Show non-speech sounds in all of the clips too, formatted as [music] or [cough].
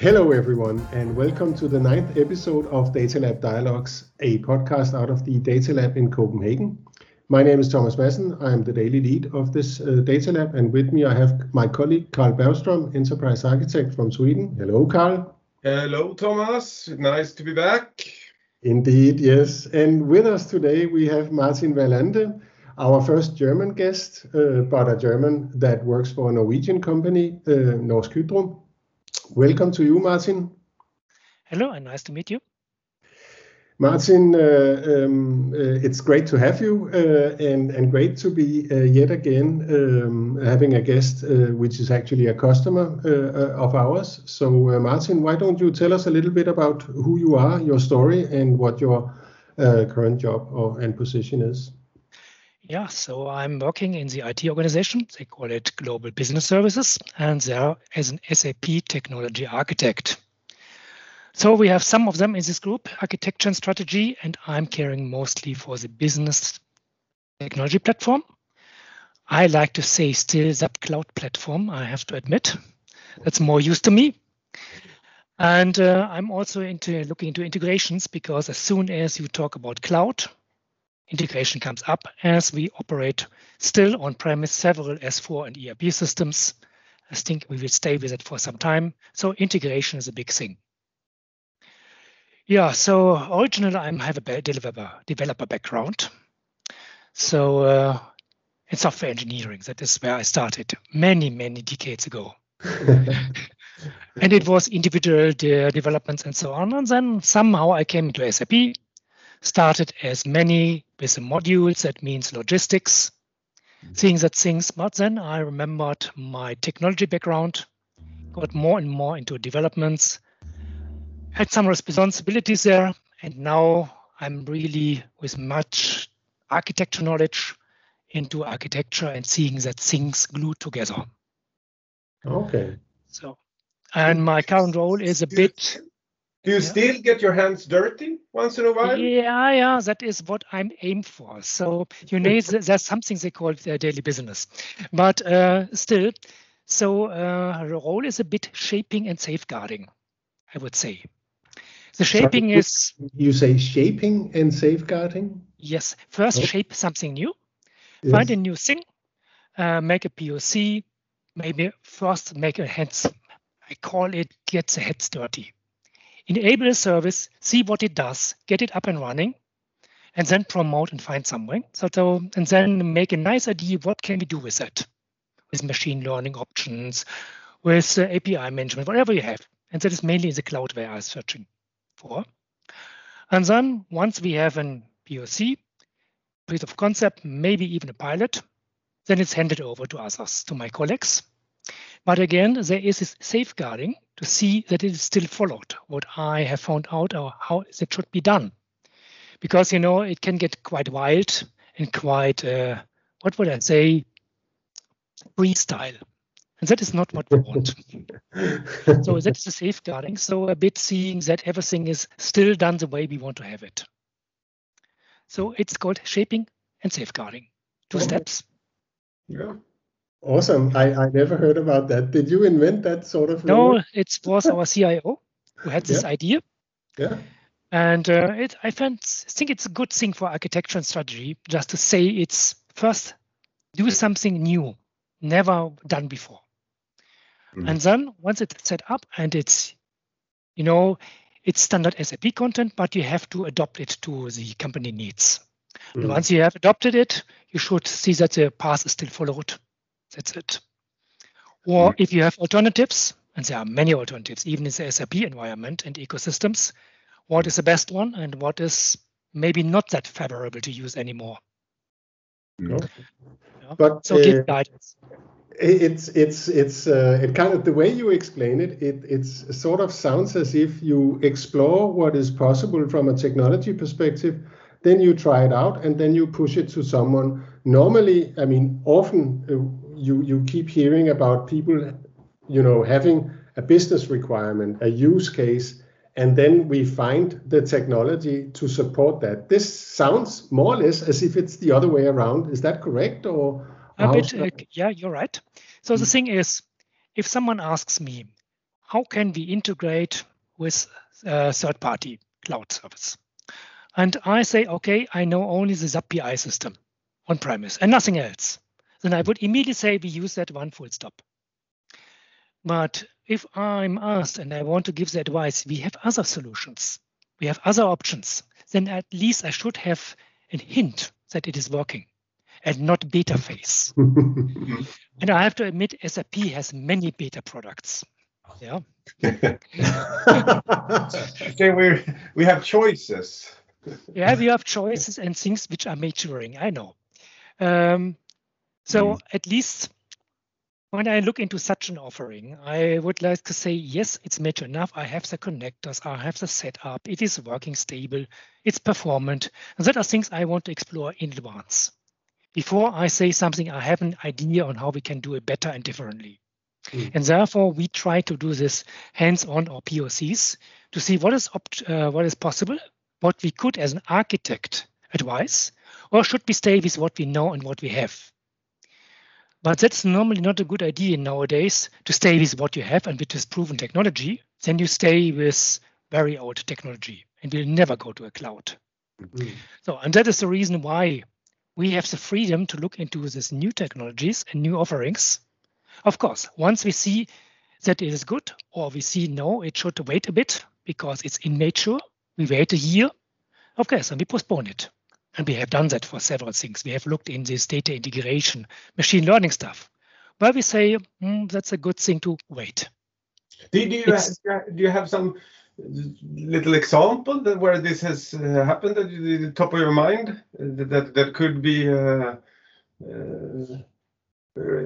Hello, everyone, and welcome to the ninth episode of Data Lab Dialogues, a podcast out of the Data Lab in Copenhagen. My name is Thomas Madsen. I am the daily lead of this uh, Data Lab, and with me I have my colleague Carl Bergström, Enterprise Architect from Sweden. Hello, Carl. Hello, Thomas. Nice to be back. Indeed, yes. And with us today we have Martin Wallander, our first German guest, uh, but a German that works for a Norwegian company, uh, Norsk Hydro. Welcome to you, Martin. Hello, and nice to meet you. Martin, uh, um, uh, it's great to have you uh, and, and great to be uh, yet again um, having a guest, uh, which is actually a customer uh, of ours. So, Martin, why don't you tell us a little bit about who you are, your story, and what your current job or, and position is? Yeah, so I'm working in the IT organization. They call it Global Business Services, and there as an SAP technology architect. So we have some of them in this group, architecture and strategy, and I'm caring mostly for the business technology platform. I like to say still that cloud platform, I have to admit. That's more used to me. And uh, I'm also into looking into integrations because as soon as you talk about cloud, integration comes up as we operate still on premise several S4 and ERP systems. I think we will stay with it for some time. So integration is a big thing. Yeah, so originally I have a developer, developer background. So uh, in software engineering, that is where I started many, many decades ago. [laughs] and it was individual developments and so on. And then somehow I came into SAP, started as many with the modules, that means logistics, mm-hmm. seeing that things. But then I remembered my technology background, got more and more into developments, had some responsibilities there, and now I'm really with much architecture knowledge into architecture and seeing that things glue together. Okay. So, and my current role is a bit do you yeah. still get your hands dirty once in a while? Yeah, yeah, that is what I'm aimed for. So you know, [laughs] there's something they call their daily business, but uh, still, so uh, the role is a bit shaping and safeguarding, I would say. The shaping Sorry, is. You say shaping and safeguarding. Yes, first oh. shape something new, yes. find a new thing, uh, make a POC, maybe first make a hands. I call it get the heads dirty enable a service, see what it does, get it up and running, and then promote and find somewhere. So, so and then make a nice idea what can we do with that, with machine learning options, with uh, API management, whatever you have. And that is mainly in the cloud where I was searching for. And then once we have an POC, proof of concept, maybe even a pilot, then it's handed over to others, to my colleagues. But again, there is this safeguarding to see that it is still followed, what I have found out or how it should be done. Because, you know, it can get quite wild and quite, uh, what would I say, freestyle. And that is not what we want. [laughs] so that is the safeguarding. So a bit seeing that everything is still done the way we want to have it. So it's called shaping and safeguarding. Two steps. Yeah. Awesome. I, I never heard about that. Did you invent that sort of? No, it was our CIO who had this yeah. idea. Yeah. And uh, it, I find, think it's a good thing for architecture and strategy just to say it's first do something new, never done before. Mm-hmm. And then once it's set up and it's, you know, it's standard SAP content, but you have to adopt it to the company needs. Mm-hmm. once you have adopted it, you should see that the path is still followed that's it. Or if you have alternatives, and there are many alternatives, even in the SAP environment and ecosystems, what is the best one and what is maybe not that favorable to use anymore. No. Yeah. But so uh, give guidance. It's it's it's uh, it kind of the way you explain it. It it's sort of sounds as if you explore what is possible from a technology perspective, then you try it out, and then you push it to someone. Normally, I mean, often uh, you you keep hearing about people, you know, having a business requirement, a use case, and then we find the technology to support that. This sounds more or less as if it's the other way around. Is that correct, or? A bit, uh, yeah, you're right. So the hmm. thing is, if someone asks me, how can we integrate with a third-party cloud service? And I say, okay, I know only the SAP PI system on premise and nothing else. Then I would immediately say we use that one full stop. But if I'm asked and I want to give the advice, we have other solutions, we have other options, then at least I should have a hint that it is working and not beta phase. [laughs] and I have to admit, SAP has many beta products. Yeah. [laughs] okay, we we have choices. yeah, we have choices and things which are maturing. I know. Um, so mm. at least when I look into such an offering, I would like to say, yes, it's mature enough. I have the connectors, I have the setup, it is working stable, it's performant. And that are things I want to explore in advance. Before I say something, I have an idea on how we can do it better and differently. Mm. And therefore, we try to do this hands-on or POCs to see what is uh, what is possible, what we could as an architect advise, or should we stay with what we know and what we have. But that's normally not a good idea nowadays to stay with what you have and with this proven technology. Then you stay with very old technology and will never go to a cloud. Mm-hmm. So, and that is the reason why we have the freedom to look into these new technologies and new offerings. Of course, once we see that it is good, or we see no, it should wait a bit because it's immature, we wait a year. Of course, and we postpone it. And we have done that for several things. We have looked in this data integration, machine learning stuff, where we say mm, that's a good thing to wait. Do, do, you, have, do you have some little example that where this has uh, happened at the top of your mind that that could be uh, uh,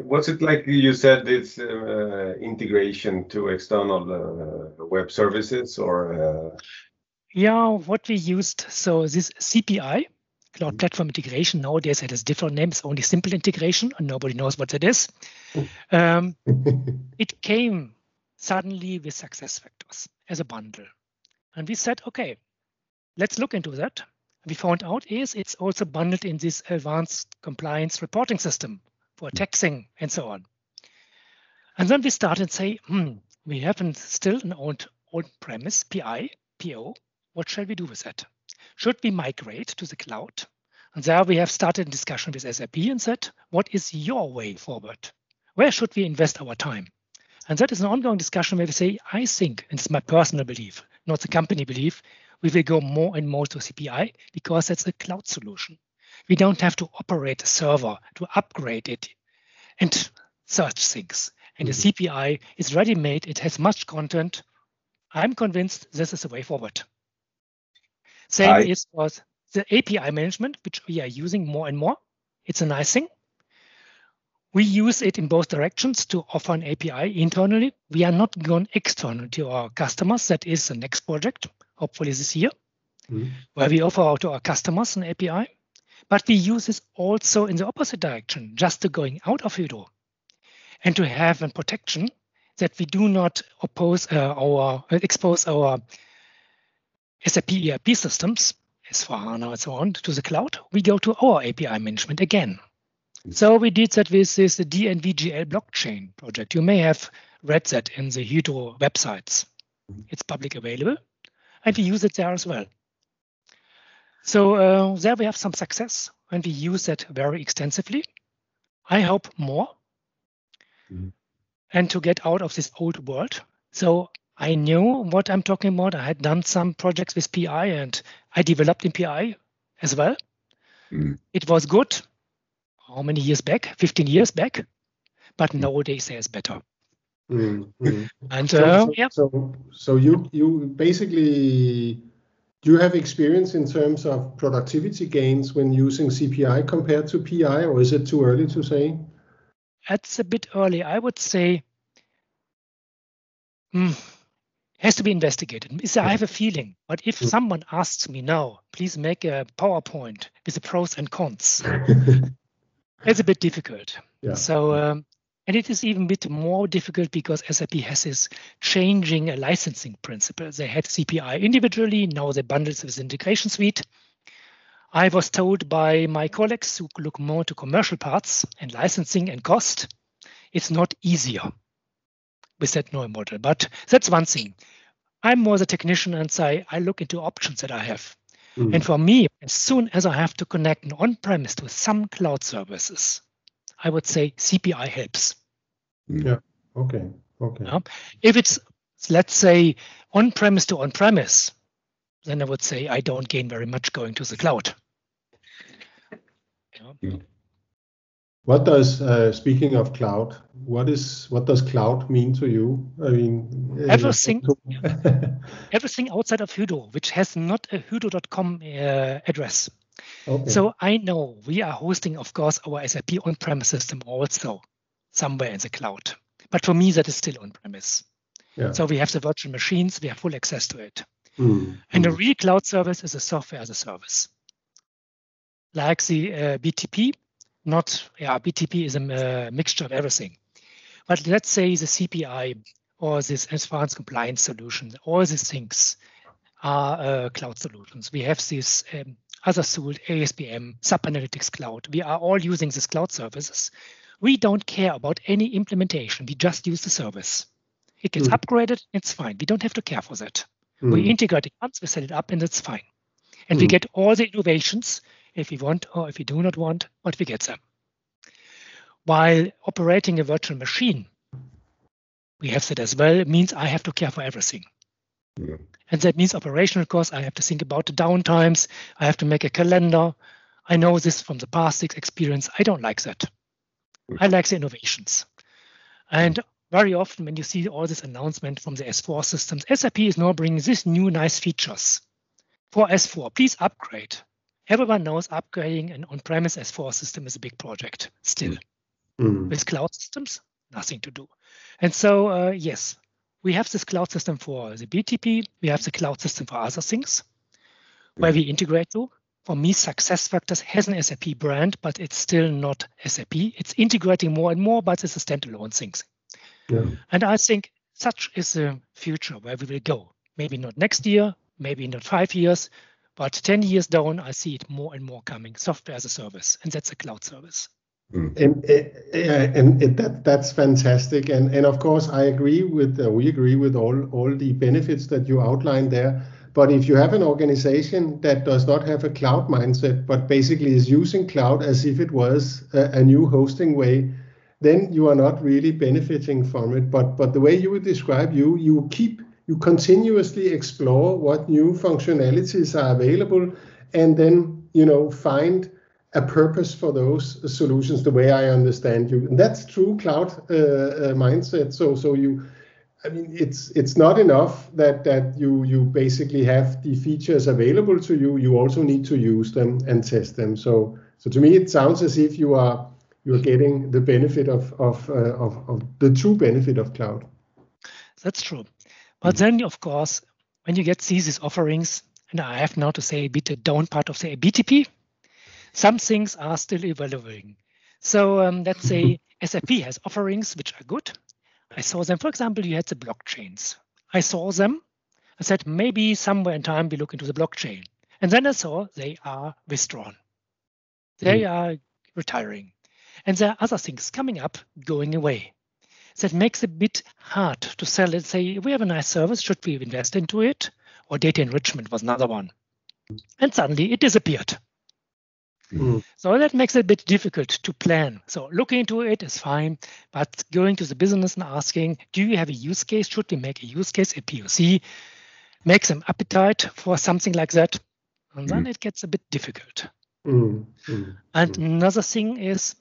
what's it like you said it's uh, integration to external uh, web services or uh, yeah what we used so this cpi Cloud Platform Integration. Nowadays, it has different names, only simple integration, and nobody knows what that is. Um, [laughs] it came suddenly with SuccessFactors as a bundle. And we said, okay, let's look into that. We found out is it's also bundled in this advanced compliance reporting system for taxing and so on. And then we started and say, hmm, we have still an old old premise PI, PO. What shall we do with that? Should we migrate to the cloud? And there we have started a discussion with SAP and said, what is your way forward? Where should we invest our time? And that is an ongoing discussion where we say, I think, and it's my personal belief, not the company belief, we will go more and more to CPI because that's a cloud solution. We don't have to operate a server to upgrade it and such things. And mm-hmm. the CPI is ready made, it has much content. I'm convinced this is the way forward. Same I, is for the API management, which we are using more and more. It's a nice thing. We use it in both directions to offer an API internally. We are not going external to our customers. That is the next project, hopefully this year, mm-hmm. where we offer to our customers an API. But we use this also in the opposite direction, just to going out of Hydro and to have a protection that we do not oppose uh, our expose our SAP ERP systems, S4HANA and so on, to the cloud, we go to our API management again. So we did that with this DNVGL blockchain project. You may have read that in the Hydro websites. It's public available, and we use it there as well. So uh, there we have some success, and we use that very extensively. I hope more, mm-hmm. and to get out of this old world. So I knew what I'm talking about. I had done some projects with PI and I developed in PI as well. Mm. It was good. How many years back? 15 years back. But mm. nowadays there's better. Mm, mm. And so, uh, so, yeah. So, so you you basically you have experience in terms of productivity gains when using CPI compared to PI, or is it too early to say? That's a bit early. I would say. Mm, has to be investigated. I have a feeling, but if mm. someone asks me now, please make a PowerPoint with the pros and cons, [laughs] it's a bit difficult. Yeah. So, um, and it is even a bit more difficult because SAP has this changing a licensing principle. They had CPI individually, now they bundle it with integration suite. I was told by my colleagues who look more to commercial parts and licensing and cost, it's not easier with that new model. But that's one thing. I'm more the technician and say I look into options that I have. Mm. And for me, as soon as I have to connect an on-premise to some cloud services, I would say CPI helps. Yeah. Okay. Okay. Yeah. If it's let's say on-premise to on-premise, then I would say I don't gain very much going to the cloud. Yeah. Hmm. What does uh, speaking of cloud, what is what does cloud mean to you? I mean, everything, [laughs] everything outside of Hydro, which has not a Hydro.com uh, address. Okay. So I know we are hosting, of course, our SAP on-premise system also somewhere in the cloud. But for me, that is still on-premise. Yeah. So we have the virtual machines, we have full access to it. Mm. And a real cloud service is a software as a service. Like the uh, BTP, not, yeah, BTP is a uh, mixture of everything. But let's say the CPI or this advanced compliance solution, all these things are uh, cloud solutions. We have this um, other tool, ASPM, SAP Analytics Cloud. We are all using these cloud services. We don't care about any implementation. We just use the service. It gets mm. upgraded, it's fine. We don't have to care for that. Mm. We integrate it once, we set it up, and it's fine. And mm. we get all the innovations if we want or if we do not want, but we get them. While operating a virtual machine, we have that as well. It means I have to care for everything. Yeah. And that means operational costs. I have to think about the downtimes. I have to make a calendar. I know this from the past experience. I don't like that. I like the innovations. And very often when you see all this announcement from the S4 systems, SAP is now bringing these new nice features for S4. Please upgrade. Everyone knows upgrading an on-premise S4 system is a big project still. Mm. With cloud systems, nothing to do. And so, uh, yes, we have this cloud system for the BTP. We have the cloud system for other things where we integrate to. For me, SuccessFactors has an SAP brand, but it's still not SAP. It's integrating more and more, but it's a standalone thing. Yeah. And I think such is the future where we will go. Maybe not next year, maybe not five years, but 10 years down, I see it more and more coming software as a service, and that's a cloud service. Mm. And, uh, and it, that that's fantastic. And and of course, I agree with uh, we agree with all all the benefits that you outlined there. But if you have an organization that does not have a cloud mindset, but basically is using cloud as if it was a, a new hosting way, then you are not really benefiting from it. But but the way you would describe you, you keep you continuously explore what new functionalities are available, and then you know find a purpose for those solutions the way i understand you. And that's true cloud uh, uh, mindset. So so you i mean it's it's not enough that that you you basically have the features available to you. You also need to use them and test them. So so to me it sounds as if you are you're getting the benefit of of uh, of, of the true benefit of cloud. That's true but mm-hmm. then of course when you get these offerings and i have now to say a bit the down part of the btp some things are still evolving. So um, let's say [laughs] SAP has offerings which are good. I saw them, for example, you had the blockchains. I saw them. I said, maybe somewhere in time we look into the blockchain. And then I saw they are withdrawn. They mm. are retiring. And there are other things coming up, going away. That makes it a bit hard to sell. Let's say we have a nice service, should we invest into it? Or data enrichment was another one. And suddenly it disappeared. Mm. So that makes it a bit difficult to plan. So looking into it is fine, but going to the business and asking, do you have a use case? Should we make a use case, a POC? Make some appetite for something like that. And then mm. it gets a bit difficult. Mm. And another thing is,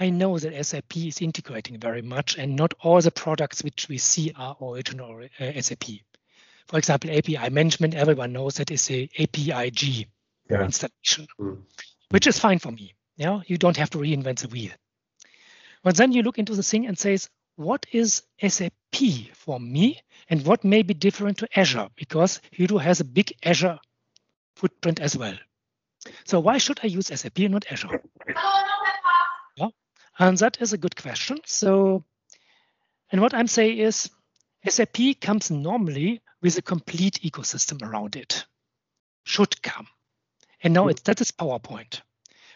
I know that SAP is integrating very much, and not all the products which we see are original uh, SAP. For example, API management, everyone knows that is a Apigee yeah. installation. Mm which is fine for me. Yeah, you don't have to reinvent the wheel. But then you look into the thing and says, what is SAP for me and what may be different to Azure because Hydro has a big Azure footprint as well. So why should I use SAP and not Azure? Yeah, and that is a good question. So, and what I'm saying is SAP comes normally with a complete ecosystem around it. Should come. And now it's, that is PowerPoint.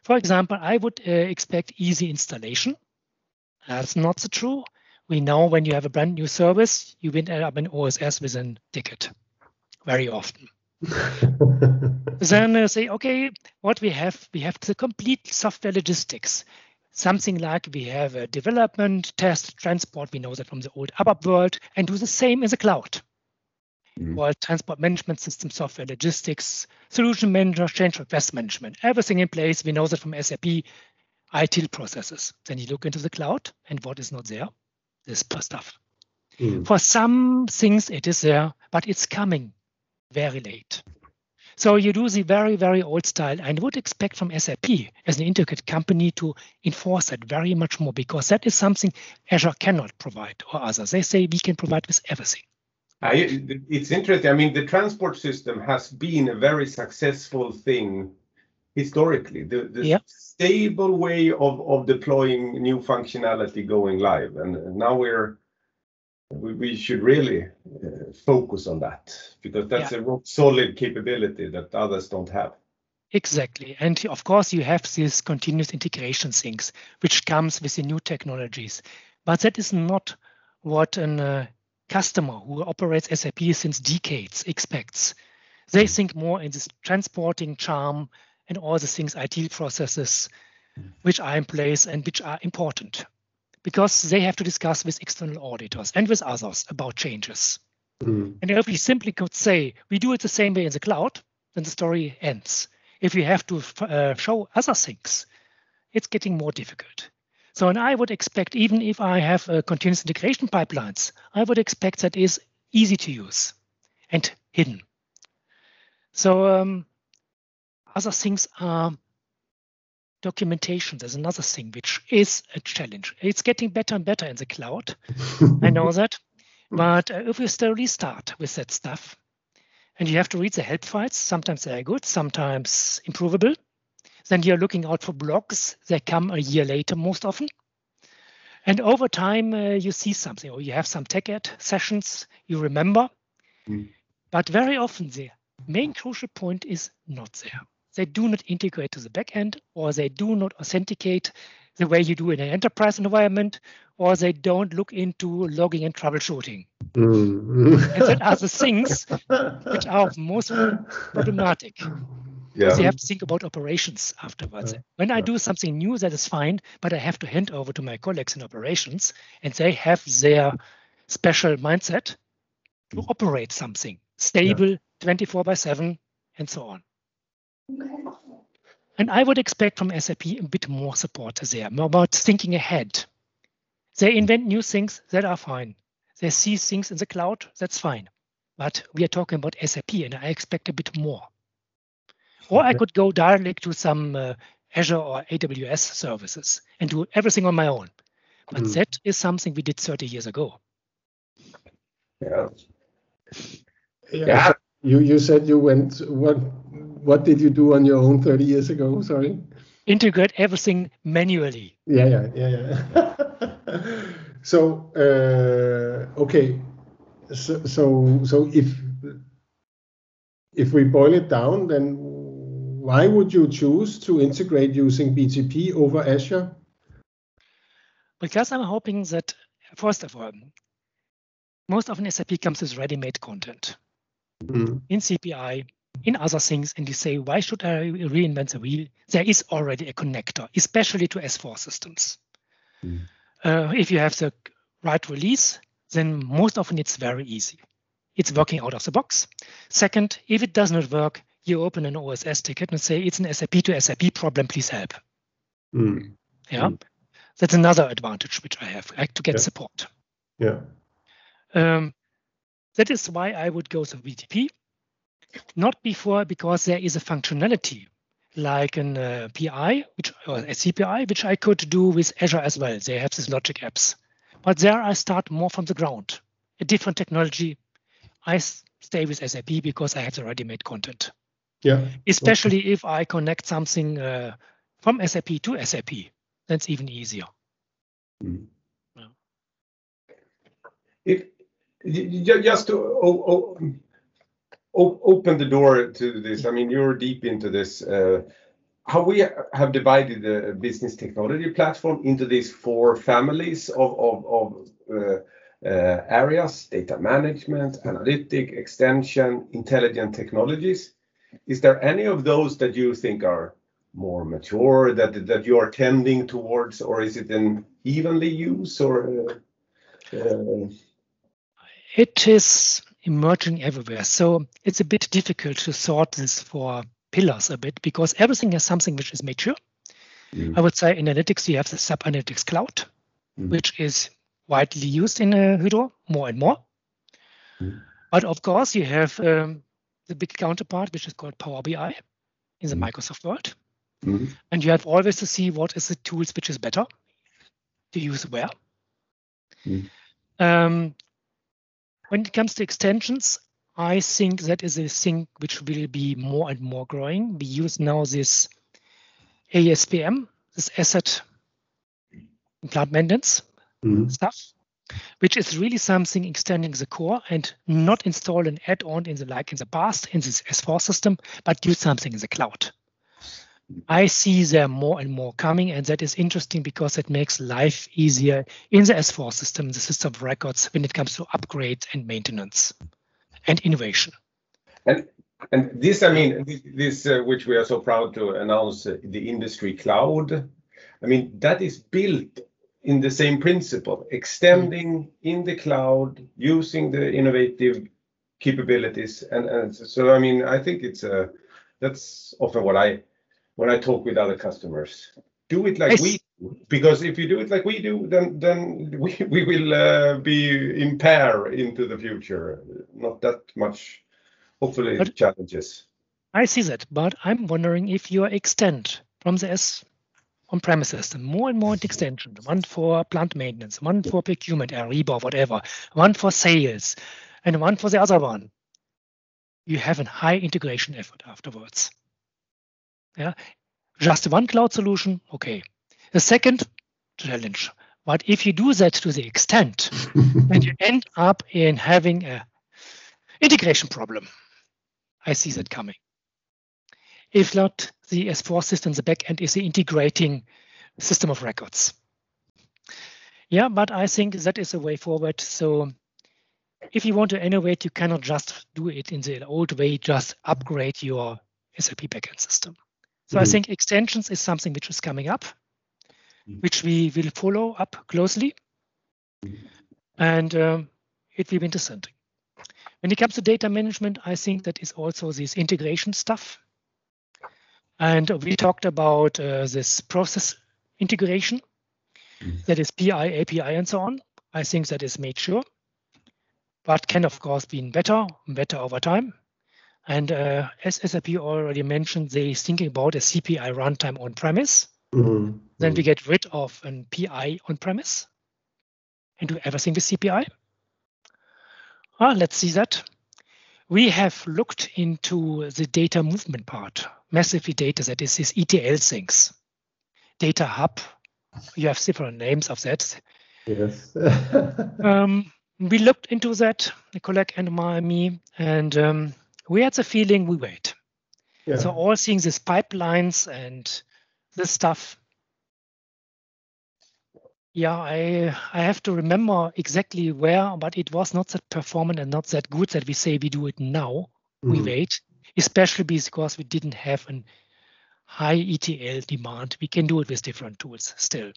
For example, I would uh, expect easy installation. That's not so true. we know when you have a brand new service, you end up in OSS with a ticket very often. [laughs] then uh, say, okay, what we have, we have the complete software logistics. Something like we have a development, test, transport, we know that from the old ABAP world, and do the same in the cloud. Mm. While transport management system, software logistics, solution manager, change request management, everything in place. We know that from SAP, ITIL processes. Then you look into the cloud, and what is not there? This stuff. Mm. For some things, it is there, but it's coming very late. So you do the very, very old style and would expect from SAP as an integrated company to enforce that very much more because that is something Azure cannot provide or others. They say we can provide with everything. I, it's interesting. I mean, the transport system has been a very successful thing historically. The, the yeah. stable way of, of deploying new functionality going live. And now we're we should really uh, focus on that because that's yeah. a solid capability that others don't have. Exactly. And of course, you have these continuous integration things, which comes with the new technologies. But that is not what a uh, customer who operates SAP since decades expects. They think more in this transporting ChaRM and all the things IT processes mm. which are in place and which are important because they have to discuss with external auditors and with others about changes. Mm. And if we simply could say we do it the same way in the cloud, then the story ends. If we have to uh, show other things, it's getting more difficult. So, and I would expect, even if I have uh, continuous integration pipelines, I would expect that is easy to use and hidden. So, um, other things are documentation. There's another thing which is a challenge. It's getting better and better in the cloud. I know [laughs] that. But uh, if we still restart with that stuff and you have to read the help files sometimes they are good sometimes improvable then you're looking out for blogs that come a year later most often. And over time uh, you see something or you have some TechEd sessions you remember. Mm. but very often the main crucial point is not there they do not integrate to the backend, or they do not authenticate the way you do in an enterprise environment, or they don't look into logging and troubleshooting. Mm. and that are the things which are most [laughs] problematic. Yeah. Because you have to think about operations afterwards. When I do something new, that is fine, but I have to hand over to my colleagues in operations, and they have their special mindset to operate something stable, yeah. 24 by 7, and so on. And I would expect from SAP a bit more support there, more about thinking ahead. They invent new things that are fine. They see things in the cloud, that's fine. But we are talking about SAP and I expect a bit more. Or I could go directly to some uh, Azure or AWS services and do everything on my own. But mm. that is something we did 30 years ago. Yeah. Yeah. yeah. You you said you went what what did you do on your own 30 years ago? Sorry. Integrate everything manually. Yeah, yeah, yeah, yeah. [laughs] so uh, okay, so, so so if if we boil it down, then why would you choose to integrate using BTP over Azure? Because I'm hoping that first of all, most often SAP comes with ready-made content. Mm. In CPI, in other things and you say, why should I reinvent the wheel? There is already a connector, especially to S4 systems. Mm. Uh, if you have the right release, then most often it's very easy. It's working out of the box. Second, if it does not work, you open an OSS ticket and say, it's an SAP to SAP problem, please help. Mm. Yeah. Mm. That's another advantage which I have, like to get yeah. support. Yeah. Um, that is why I would go to BTP not before because there is a functionality like an uh, PI, which or a CPI, which I could do with Azure as well. They have these logic apps, but there I start more from the ground, a different technology. I stay with SAP because I have the ready-made content. Yeah. Especially okay. if I connect something uh, from SAP to SAP, that's even easier. Mm. Yeah. If just to open the door to this. I mean, you're deep into this. Uh, how we have divided the business technology platform into these four families of uh, uh, areas: data management, analytic, extension, intelligent technologies. Is there any of those that you think are more mature, that that you are tending towards, or is it an evenly used or? It is emerging everywhere. So it's a bit difficult to sort this four pillars a bit because everything has something which is mature. Mm. I would say in analytics, you have the SAP Analytics Cloud, mm. which is widely used in uh, Hydro more and more. Mm. But of course, you have um, the big counterpart, which is called Power BI in the mm. Microsoft world. Mm. And you have always to see what is the tools which is better to use where. Mm. Um, when it comes to extensions, I think that is a thing which will be more and more growing. We use now this ASPM, this asset plant maintenance mm-hmm. stuff, which is really something extending the core and not install an add-on in the like in the past in this S4 system, but do something in the cloud. I see there more and more coming, and that is interesting because it makes life easier in the S4 system, the system of records, when it comes to upgrades and maintenance and innovation. And and this, I mean, this uh, which we are so proud to announce, uh, the industry cloud. I mean, that is built in the same principle, extending in the cloud, using the innovative capabilities, and and so I mean, I think it's a that's often what I when I talk with other customers. Do it like we do, because if you do it like we do, then then we we will uh, be in pair into the future. Not that much, hopefully, but challenges. I see that, but I'm wondering if you extend from the S on-premise system more and more extension. One for plant maintenance, one for procurement, Ariba, whatever, one for sales, and one for the other one. You have a high integration effort afterwards. Yeah, just one cloud solution, okay. The second challenge, but if you do that to the extent, [laughs] then you end up in having a integration problem. I see that coming. If not the S4 system, the backend is the integrating system of records. Yeah, but I think that is a way forward. So if you want to innovate, you cannot just do it in the old way, just upgrade your SAP backend system. So mm-hmm. I think extensions is something which is coming up, mm-hmm. which we will follow up closely. Mm-hmm. And um, it will be interesting. When it comes to data management, I think that is also this integration stuff. And we talked about uh, this process integration, mm-hmm. that is PI, API, and so on. I think that is made sure, but can of course be better, better over time. And uh, as SAP already mentioned, they thinking about a CPI runtime on premise. Mm-hmm. Then we get rid of an PI on premise and do everything with CPI. Well, let's see that. We have looked into the data movement part, massively data, that is this ETL things. Data hub, you have different names of that. Yes. [laughs] um, we looked into that, Nicolette and me, and um, we had the feeling we wait. Yeah. So all seeing these pipelines and this stuff. Yeah, I I have to remember exactly where, but it was not that performant and not that good that we say we do it now. Mm. We wait, especially because we didn't have a high ETL demand. We can do it with different tools still.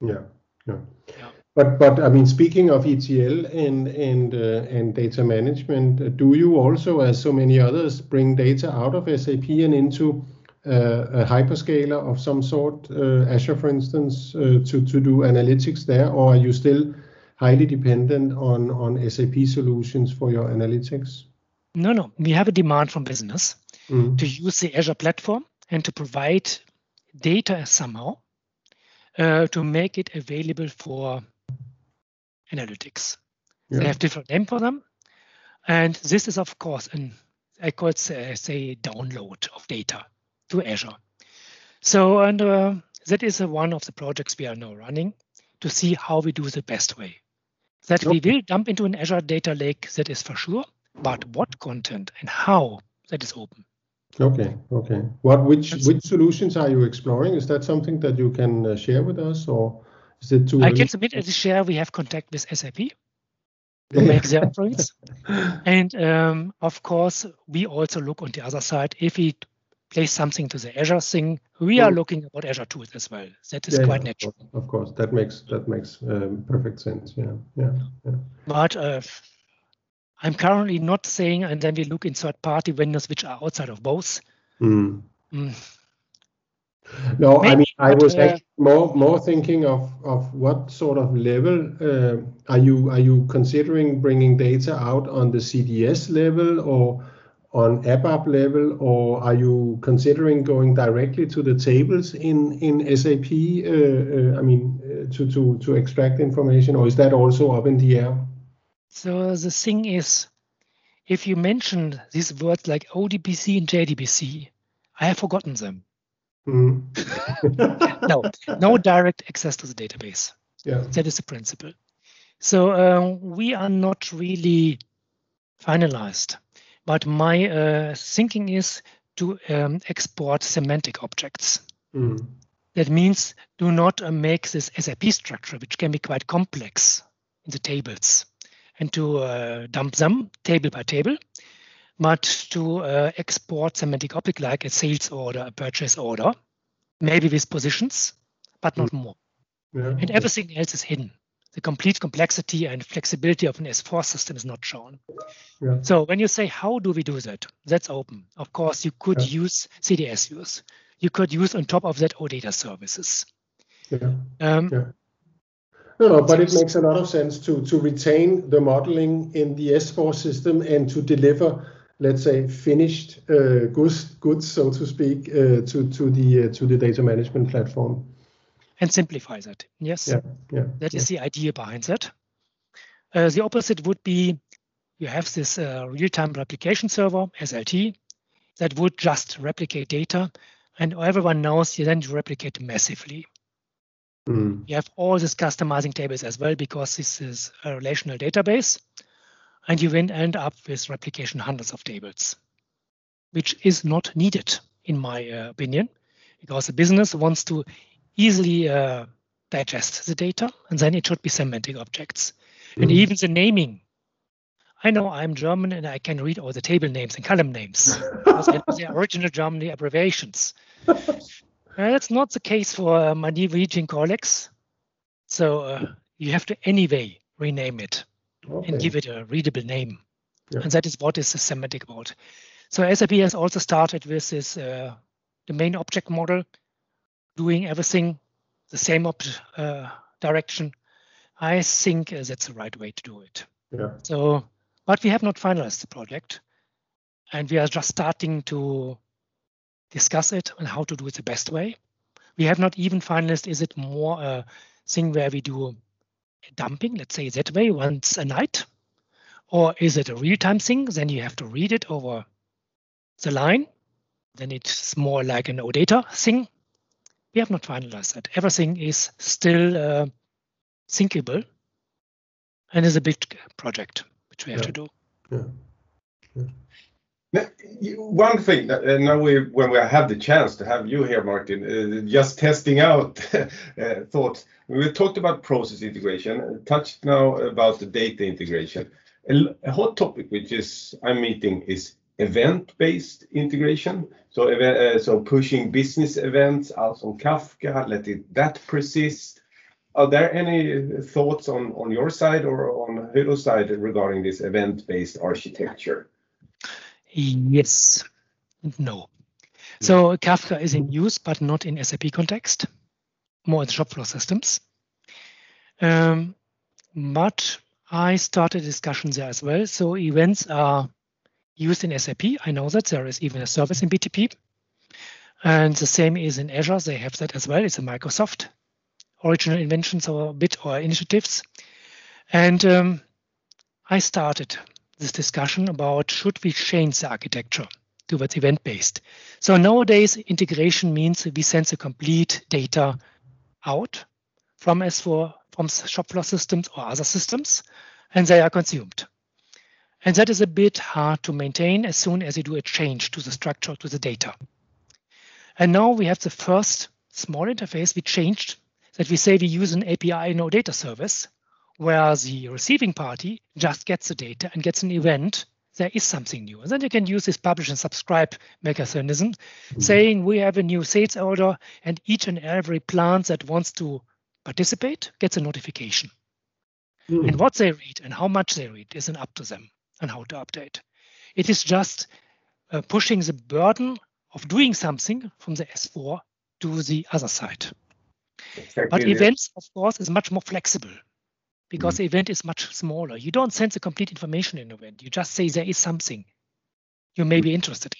Yeah, yeah. yeah. But but I mean, speaking of ETL and and uh, and data management, uh, do you also, as so many others, bring data out of SAP and into uh, a hyperscaler of some sort, uh, Azure, for instance, uh, to to do analytics there, or are you still highly dependent on on SAP solutions for your analytics? No, no. We have a demand from business mm. to use the Azure platform and to provide data somehow uh, to make it available for analytics. Yeah. They have different name for them. And this is, of course, an I call it say, say download of data to Azure. So, and uh, that is uh, one of the projects we are now running to see how we do the best way. That we will dump into an Azure data lake, that is for sure, but what content and how, that is open. Okay, okay. What which which solutions are you exploring? Is that something that you can uh, share with us, or Is it too I early? can submit as a share. We have contact with SAP [laughs] to make their offerings. And um, of course, we also look on the other side. If we place something to the Azure thing, we are Mm. looking about Azure tools as well. That is Yeah, quite yeah, natural. Of course, of course, that makes that makes um, perfect sense. Yeah, yeah, yeah. But uh, I'm currently not saying, and then we look in third party vendors which are outside of both. Mm. Mm, No, I mean, I was uh, more more thinking of of what sort of level uh, are you are you considering bringing data out on the CDS level or on ABAP level, or are you considering going directly to the tables in in SAP? Uh, uh, I mean, uh, to to to extract information, or is that also up in the air? So the thing is, if you mention these words like ODBC and JDBC, I have forgotten them. Mm. [laughs] No, no direct access to the database. Yeah. That is the principle. So um, we are not really finalized. But my uh, thinking is to um, export semantic objects. Mm. That means do not uh, make this SAP structure, which can be quite complex in the tables, and to uh, dump them table by table, but to uh, export semantic object like a sales order, a purchase order, maybe with positions, but not more. Yeah. And everything else is hidden. The complete complexity and flexibility of an S4 system is not shown. Yeah. So when you say, how do we do that? That's open. Of course, you could Yeah. use CDS views. You could use on top of that OData services. Um, Yeah. No, no, but it makes a lot of sense to to retain the modeling in the S4 system and to deliver, let's say, finished uh, goods, goods, so to speak, uh, to to the uh, to the data management platform. and simplify that. Yes, Yeah, yeah. that is the idea behind that. The opposite would be you have this real-time replication server, SLT, that would just replicate data, and everyone knows you then replicate massively. Mm, You have all these customizing tables as well because this is a relational database, and you then end up with replication hundreds of tables, which is not needed, in my uh, opinion, because the business wants to easily uh, digest the data, and then it should be semantic objects. And mm. even the naming. I know I'm German and I can read all the table names and column names [laughs] because I know the original German abbreviations. Uh, that's not the case for uh, my Norwegian colleagues. So uh, you have to anyway rename it Okay. and give it a readable name. Yeah. And that is what is the semantic about. So SAP has also started with this uh, domain object model, doing everything the same op- uh, direction. I think uh, that's the right way to do it. Yeah. So, but we have not finalized the project, and we are just starting to discuss it and how to do it the best way. We have not even finalized. Is it more a thing where we do dumping, let's say that way, once a night, or is it a real-time thing? Then you have to read it over the line. Then it's more like an OData thing. We have not finalized that. Everything is still uh, thinkable and is a big project which we have Yeah. to do. Yeah. You- One thing that uh, now we, when we have the chance to have you here, Martin, uh, just testing out [laughs] uh, thoughts. We talked about process integration, uh, touched now about the data integration. a hot topic which is I'm meeting is event-based integration. So, uh, so pushing business events out on Kafka, letting that persist. Are there any thoughts on, on your side or on Hydro's side regarding this event-based architecture? Yes, and no. So Kafka is in use, but not in SAP context, more in shop floor systems. Um, but I started a discussion there as well. So events are used in SAP. I know that there is even a service in BTP. And the same is in Azure. They have that as well. It's a Microsoft original inventions or bit or initiatives. And um, I started this discussion about should we change the architecture towards event based. So nowadays, integration means we send the complete data out from S4, from shop floor systems or other systems, and they are consumed. And that is a bit hard to maintain as soon as you do a change to the structure, to the data. And now we have the first small interface we changed that we say we use an API no data service where the receiving party just gets the data and gets an event, there is something new. And then you can use this publish and subscribe mechanism, mm-hmm. saying we have a new sales order and each and every plant that wants to participate gets a notification. Mm-hmm. And what they read and how much they read isn't up to them and how to update. It is just uh, pushing the burden of doing something from the S4 to the other side. Exactly. But events, of course, is much more flexible because mm. the event is much smaller. You don't send the complete information in the event. You just say there is something you may be interested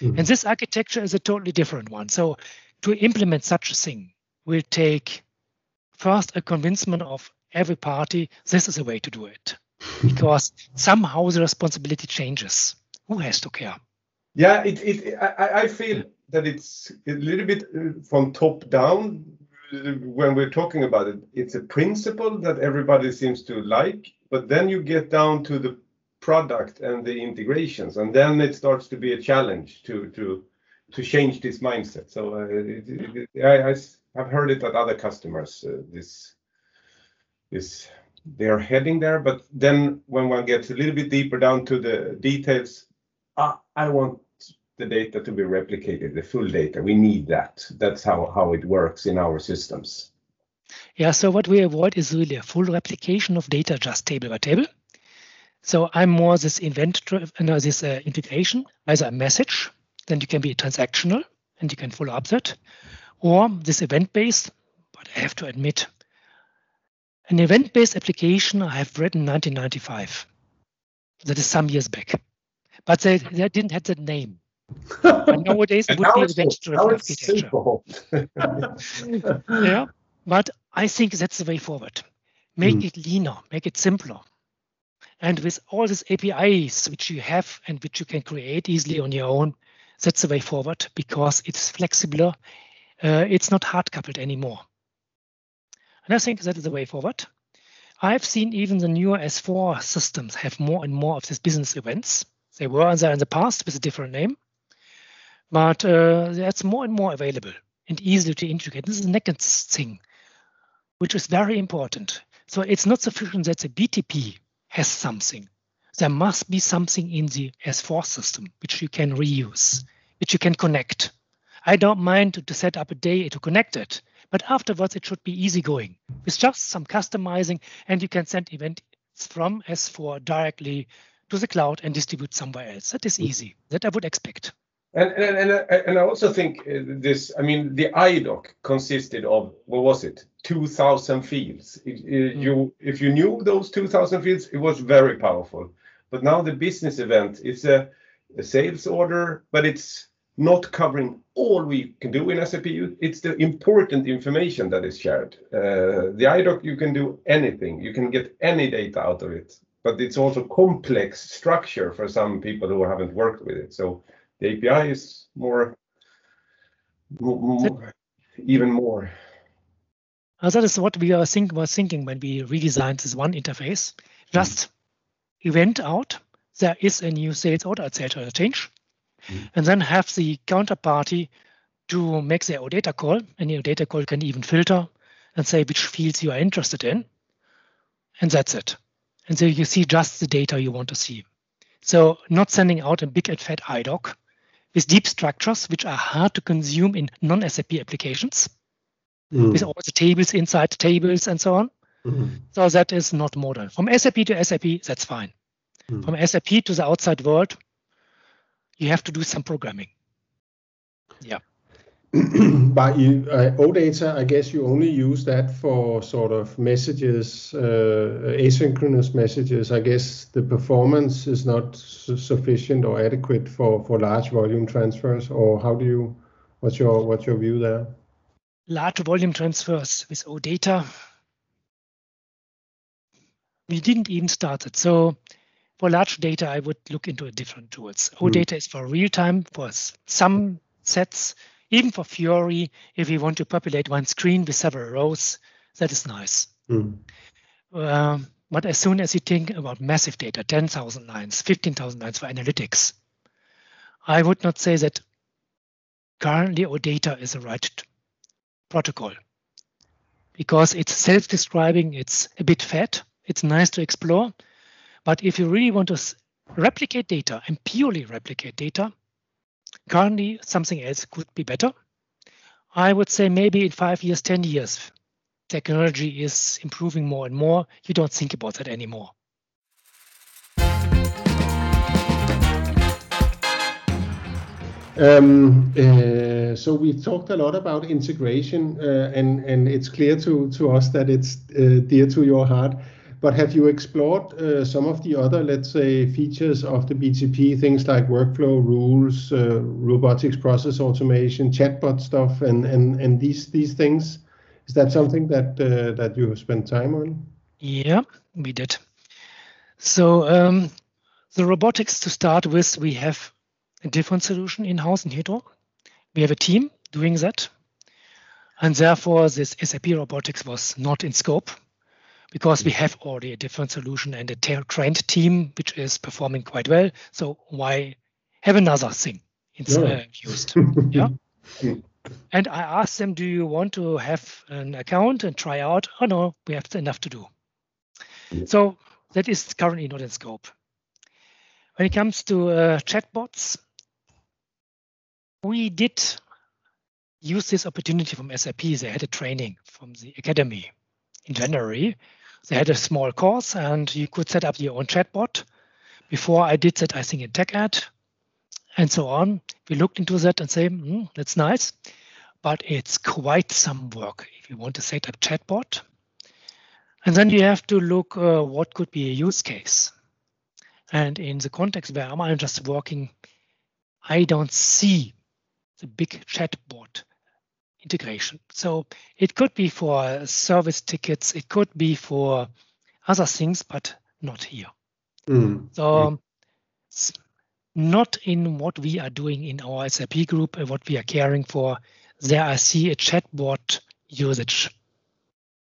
in. Mm. And this architecture is a totally different one. So to implement such a thing will take first a convincement of every party this is a way to do it [laughs] because somehow the responsibility changes. Who has to care? Yeah, it, it I, I feel that it's a little bit uh, from top down when we're talking about it. It's a principle that everybody seems to like, but then you get down to the product and the integrations, and then it starts to be a challenge to to to change this mindset. So uh, it, it, I, I have heard it at other customers. Uh, this this they're heading there, but then when one gets a little bit deeper down to the details, ah, I want the data to be replicated, the full data. We need that. That's how, how it works in our systems. Yeah, so what we avoid is really a full replication of data just table by table. So I'm more this event uh, this uh, integration, either a message, then you can be transactional and you can follow up that, or this event based. But I have to admit, an event based application I have written 1995. That is some years back. But they, they didn't have that name. And nowadays it would be event-driven architecture. [laughs] yeah, but I think that's the way forward. Make mm. it leaner, make it simpler. And with all these APIs which you have and which you can create easily on your own, that's the way forward because it's flexible. Uh, it's not hard coupled anymore. And I think that is the way forward. I've seen even the newer S4 systems have more and more of these business events. They were there in the past with a different name. But uh, that's more and more available and easy to integrate. This is the next thing, which is very important. So it's not sufficient that the BTP has something. There must be something in the S4 system which you can reuse, which you can connect. I don't mind to, to set up a day to connect it, but afterwards it should be easy going with just some customizing and you can send events from S4 directly to the cloud and distribute somewhere else. That is easy. That I would expect. And, and, and, and I also think uh, this, I mean, the IDOC consisted of, what was it, 2,000 fields. It, it, mm. you, if you knew those 2,000 fields, it was very powerful. But now the business event, it's a, a sales order, but it's not covering all we can do in SAP. It's the important information that is shared. Uh, the IDOC, you can do anything. You can get any data out of it. But it's also complex structure for some people who haven't worked with it. So the API is more, more even more. Uh, that is what we are think, were thinking when we redesigned this one interface. Just mm. event out, there is a new sales order, etc. change, mm. and then have the counterparty to make their data call. And your data call can even filter and say which fields you are interested in. And that's it. And so you see just the data you want to see. So not sending out a big and fat IDOC, with deep structures which are hard to consume in non-SAP applications, mm. with all the tables inside tables and so on. Mm. So that is not modern. From SAP to SAP, that's fine. Mm. From SAP to the outside world, you have to do some programming. Yeah. [clears throat] But you, uh, OData, I guess you only use that for sort of messages, uh, asynchronous messages. I guess the performance is not su sufficient or adequate for, for large volume transfers. Or how do you? What's your what's your view there? Large volume transfers with OData. We didn't even start it. So for large data, I would look into different tools. OData mm. is for real time for some sets even for Fiori, if you want to populate one screen with several rows, that is nice. Mm. Um, but as soon as you think about massive data, 10,000 lines, 15,000 lines for analytics, I would not say that currently OData is the right protocol. because it's self-describing, it's a bit fat, it's nice to explore. But if you really want to replicate data and purely replicate data, currently something else could be better. I would say maybe in five years, 10 years, technology is improving more and more. You don't think about that anymore. Um, uh, so we talked a lot about integration, uh, and and it's clear to to us that it's uh, dear to your heart. But have you explored uh, some of the other, let's say, features of the BTP, things like workflow rules, uh, robotics process automation, chatbot stuff, and and and these these things? Is that something that uh, that you have spent time on? Yeah, we did. So um, the robotics to start with, we have a different solution in-house in Hydro. We have a team doing that. And therefore, this SAP robotics was not in scope because we have already a different solution and a trained team which is performing quite well. So why have another thing it's, yeah. uh, used? [laughs] yeah. And I asked them, do you want to have an account and try out? Oh no, we have enough to do. So that is currently not in scope. When it comes to uh, chatbots, we did use this opportunity from SAP. They had a training from the academy in January. They had a small course, and you could set up your own chatbot. Before I did that, I think in TechEd and so on. We looked into that and say, mm, that's nice, but it's quite some work if you want to set up chatbot. And then you have to look uh, what could be a use case. And in the context where I'm just working, I don't see the big chatbot integration. So it could be for service tickets, it could be for other things, but not here. Mm. So mm. not in what we are doing in our SAP group and what we are caring for. There I see a chatbot usage,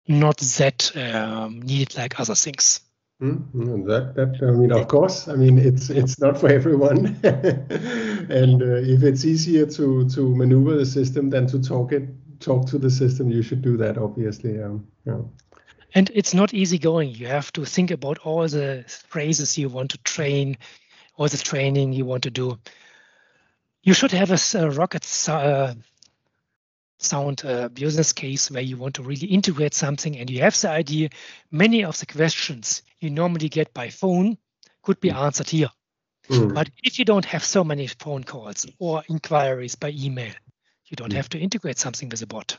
not that um, needed like other things. Mm, that that I mean, of course, I mean it's it's not for everyone, [laughs] and uh, if it's easier to to maneuver the system than to talk it talk to the system, you should do that. Obviously, um, yeah. And it's not easy going. You have to think about all the phrases you want to train, all the training you want to do. You should have a, a rocket uh, sound uh, business case where you want to really integrate something and you have the idea many of the questions you normally get by phone could be mm. answered here mm. but if you don't have so many phone calls or inquiries by email you don't mm. have to integrate something with a bot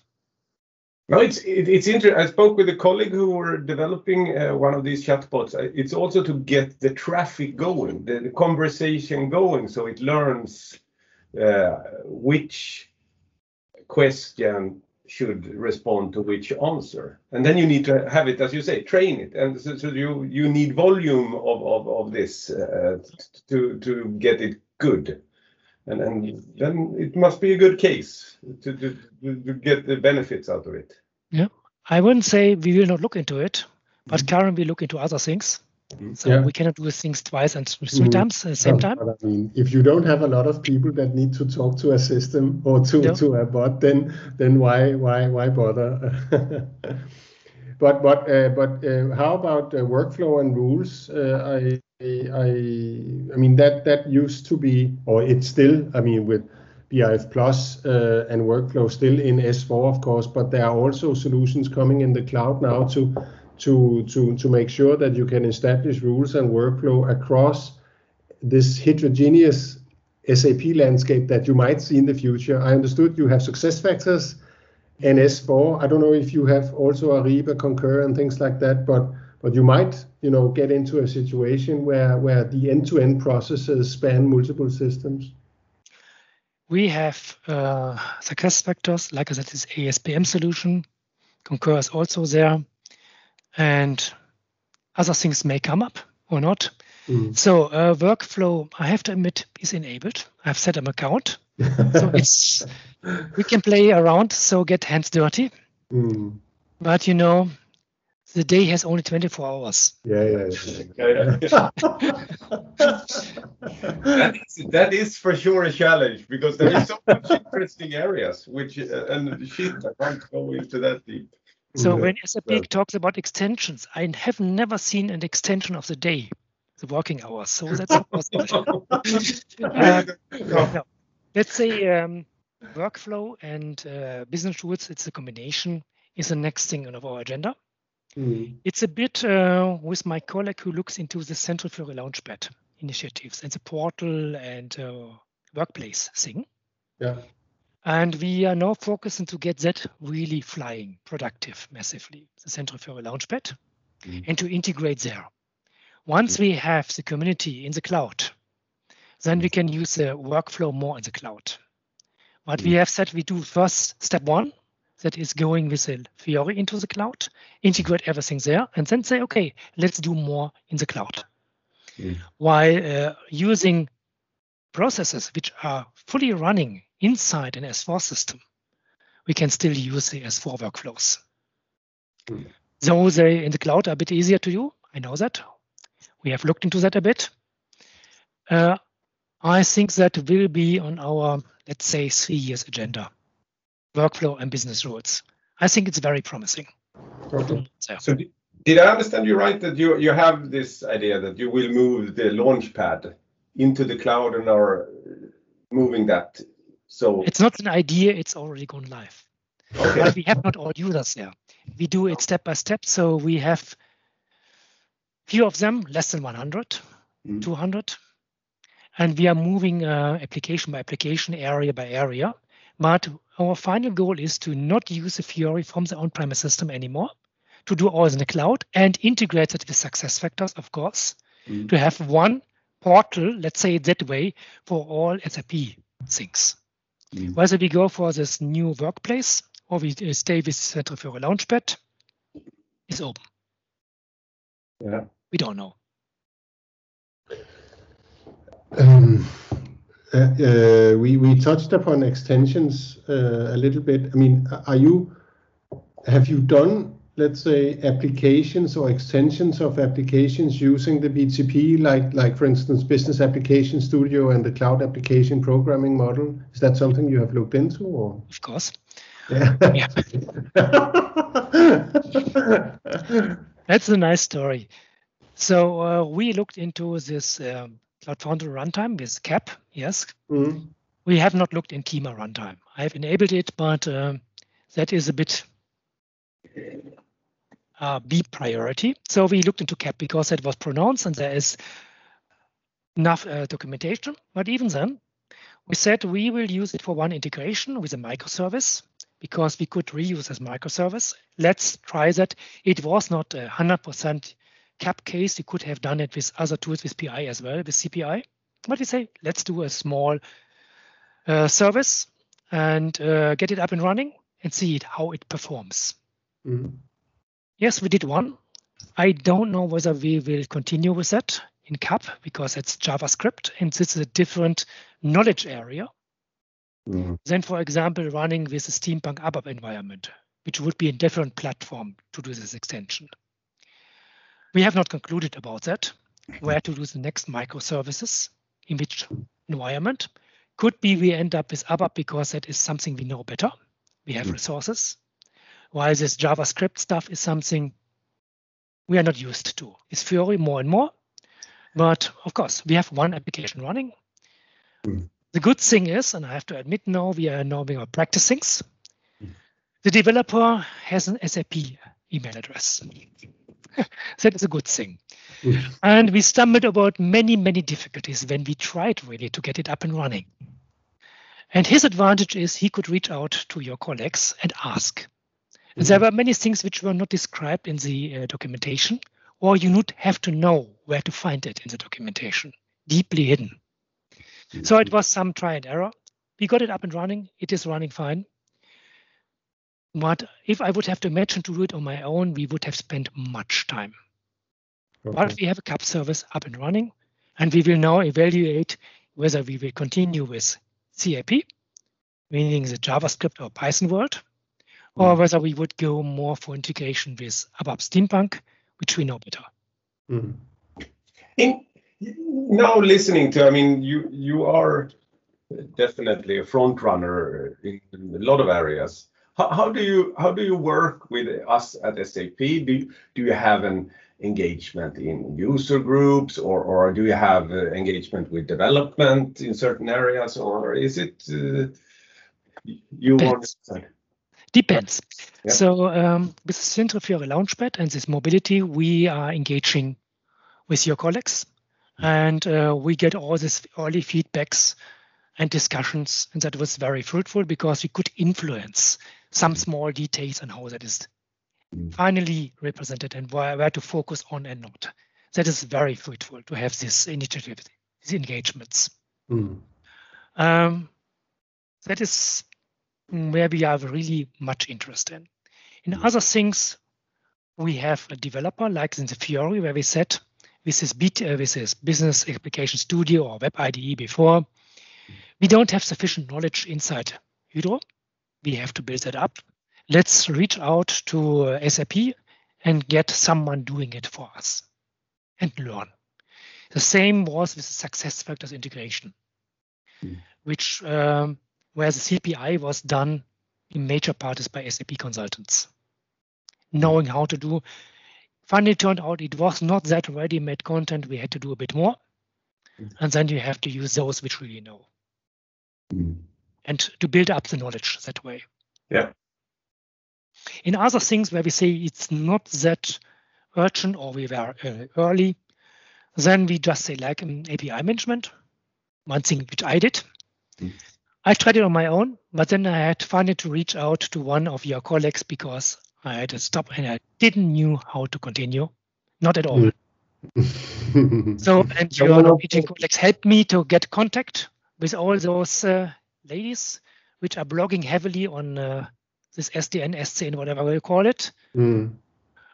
no, it's it, it's interesting. I spoke with a colleague who were developing uh, one of these chatbots. It's also to get the traffic going, the, the conversation going, so it learns uh, which question should respond to which answer. And then you need to have it, as you say, train it. And so, so you, you need volume of, of, of this uh, to, to get it good. And, and then it must be a good case to, to, to get the benefits out of it. Yeah, I wouldn't say we will not look into it, but mm -hmm. currently we look into other things. So yeah. we cannot do things twice and 3 mm. times at the same time. I mean, if you don't have a lot of people that need to talk to a system or to, yeah. to a bot, then then why why why bother? [laughs] but but uh, but uh, how about uh, workflow and rules? Uh, I I I mean that that used to be, or it's still. I mean with BRF Plus uh, and workflow still in S4, of course, but there are also solutions coming in the cloud now to to, to, to make sure that you can establish rules and workflow across this heterogeneous SAP landscape that you might see in the future. I understood you have SuccessFactors and S4. I don't know if you have also Ariba, Concur, and things like that, but but you might you know get into a situation where where the end-to-end processes span multiple systems. We have uh, SuccessFactors, like I said, this ASPM solution. Concur is also there and other things may come up or not. Mm. So uh, workflow, I have to admit, is enabled. I've set an account, [laughs] so it's we can play around, so get hands dirty. Mm. But you know, the day has only 24 hours. Yeah, yeah, yeah. that, is, that is for sure a challenge because there is so much [laughs] interesting areas, which uh, and she I can't go into that deep. So when SAP well. talks about extensions, I have never seen an extension of the day, the working hours. So that's impossible. [laughs] [laughs] uh, no. Let's say um, workflow and uh, business rules, it's a combination, is the next thing on our agenda. Mm. It's a bit uh, with my colleague who looks into the Central Fiori Launchpad initiatives and the portal and uh, workplace thing. Yeah. And we are now focusing to get that really flying, productive massively, the Central Fiori Launchpad, mm. and to integrate there. Once we have the community in the cloud, then we can use the workflow more in the cloud. What we mm. have said we do first step one, that is going with the Fiori into the cloud, integrate everything there, and then say, okay, let's do more in the cloud. Mm. While uh, using processes which are fully running inside an S4 system, we can still use the S4 workflows. Mm. So they in the cloud are a bit easier to do. I know that. We have looked into that a bit. Uh, I think that will be on our, let's say, three years agenda, workflow and business rules. I think it's very promising. Okay. So, so did I understand you right that you, you have this idea that you will move the launchpad into the cloud and are moving that? So it's not an idea, it's already gone live. Okay. But we have not all users there. We do it step by step. So we have few of them, less than 100, mm. 200. And we are moving uh, application by application, area by area. But our final goal is to not use the Fiori from the on-premise system anymore, to do all in the cloud and integrate it with SuccessFactors, of course, mm. to have one portal, let's say it that way, for all SAP things. Mm. Whether we go for this new workplace or we stay with Central Fiori Launchpad is open. Yeah. We don't know. Um, uh, uh, we we touched upon extensions uh, a little bit. I mean, are you have you done let's say applications or extensions of applications using the BTP, like like for instance Business Application Studio and the Cloud Application Programming Model? Is that something you have looked into? Or? Of course. Yeah. yeah. [laughs] That's a nice story. So uh, we looked into this um, Cloud Foundry runtime with CAP. Yes. Mm. We have not looked in Kyma runtime. I have enabled it, but um, that is a bit uh, B priority. So we looked into CAP because it was pronounced and there is enough uh, documentation. But even then, we said we will use it for one integration with a microservice because we could reuse as microservice. Let's try that. It was not a 100% CAP case. You could have done it with other tools with PI as well, with CPI. But we say, let's do a small uh, service and uh, get it up and running and see it, how it performs. Mm. Yes, we did one. I don't know whether we will continue with that in CAP because it's JavaScript and this is a different knowledge area mm-hmm. than, for example, running with a Steampunk ABAP environment, which would be a different platform to do this extension. We have not concluded about that, where to do the next microservices, in which environment. Could be we end up with ABAP because that is something we know better. We have mm-hmm. resources while this JavaScript stuff is something we are not used to. It's Fiori more and more, but of course, we have one application running. Mm. The good thing is, and I have to admit now, we are now are practicing. Mm. The developer has an SAP email address. [laughs] that is a good thing. Mm. And we stumbled about many, many difficulties when we tried really to get it up and running. And his advantage is he could reach out to your colleagues and ask, and there were many things which were not described in the uh, documentation, or you would have to know where to find it in the documentation, deeply hidden. Mm-hmm. So it was some try and error. We got it up and running. It is running fine. But if I would have to imagine to do it on my own, we would have spent much time. Okay. But we have a CAP service up and running, and we will now evaluate whether we will continue with CAP, meaning the JavaScript or Python world, or mm. whether we would go more for integration with ABAP Steampunk, which we know better. Mm. In, now listening to, I mean, you you are definitely a front runner in, in a lot of areas. how, how do you how do you work with us at SAP? Do do you have an engagement in user groups or, or do you have uh, engagement with development in certain areas or is it uh, you Depends. want Depends. Yeah. So um, with Centre Fiori Launchpad and this mobility, we are engaging with your colleagues and uh, we get all these early feedbacks and discussions and that was very fruitful because we could influence some small details on how that is mm. finally represented and where, where to focus on and not. That is very fruitful to have this initiative, these engagements. Mm. Um, that is where we have really much interest in. In mm. other things, we have a developer like in the Fiori where we said with this, uh, with this business application studio or web IDE before, we don't have sufficient knowledge inside Hydro we have to build that up. Let's reach out to uh, SAP and get someone doing it for us and learn. The same was with the SuccessFactors integration, mm. which um, where the CPI was done in major parts by SAP consultants. Knowing how to do, finally turned out it was not that ready-made content. We had to do a bit more, mm. and then you have to use those which really know. Mm and to build up the knowledge that way. Yeah. In other things where we say it's not that urgent or we were uh, early, then we just say like um, API management, one thing which I did. Mm. I tried it on my own, but then I had to finally to reach out to one of your colleagues because I had to stop and I didn't knew how to continue, not at all. Mm. so, and [laughs] your Norwegian colleagues helped me to get contact with all those uh, ladies, which are blogging heavily on uh, this SDN, SCN, whatever we call it. Mm.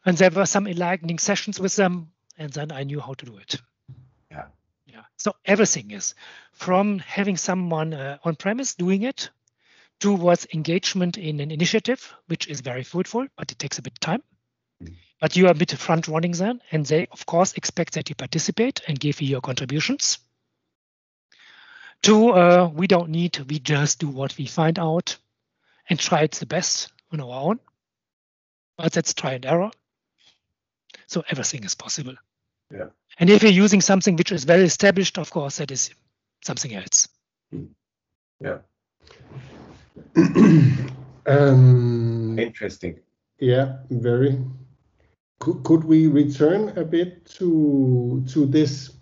And there were some enlightening sessions with them, and then I knew how to do it. Yeah. So everything is from having someone uh, on premise doing it towards engagement in an initiative, which is very fruitful, but it takes a bit of time. Mm. But you are a bit front running then, and they, of course, expect that you participate and give you your contributions. Two, uh, we don't need, we just do what we find out and try it the best on our own. But that's try and error. So everything is possible. Yeah. And if you're using something which is very established, of course, that is something else. Hmm. Yeah. [clears throat] um, Interesting. Yeah, very. Could, could we return a bit to to this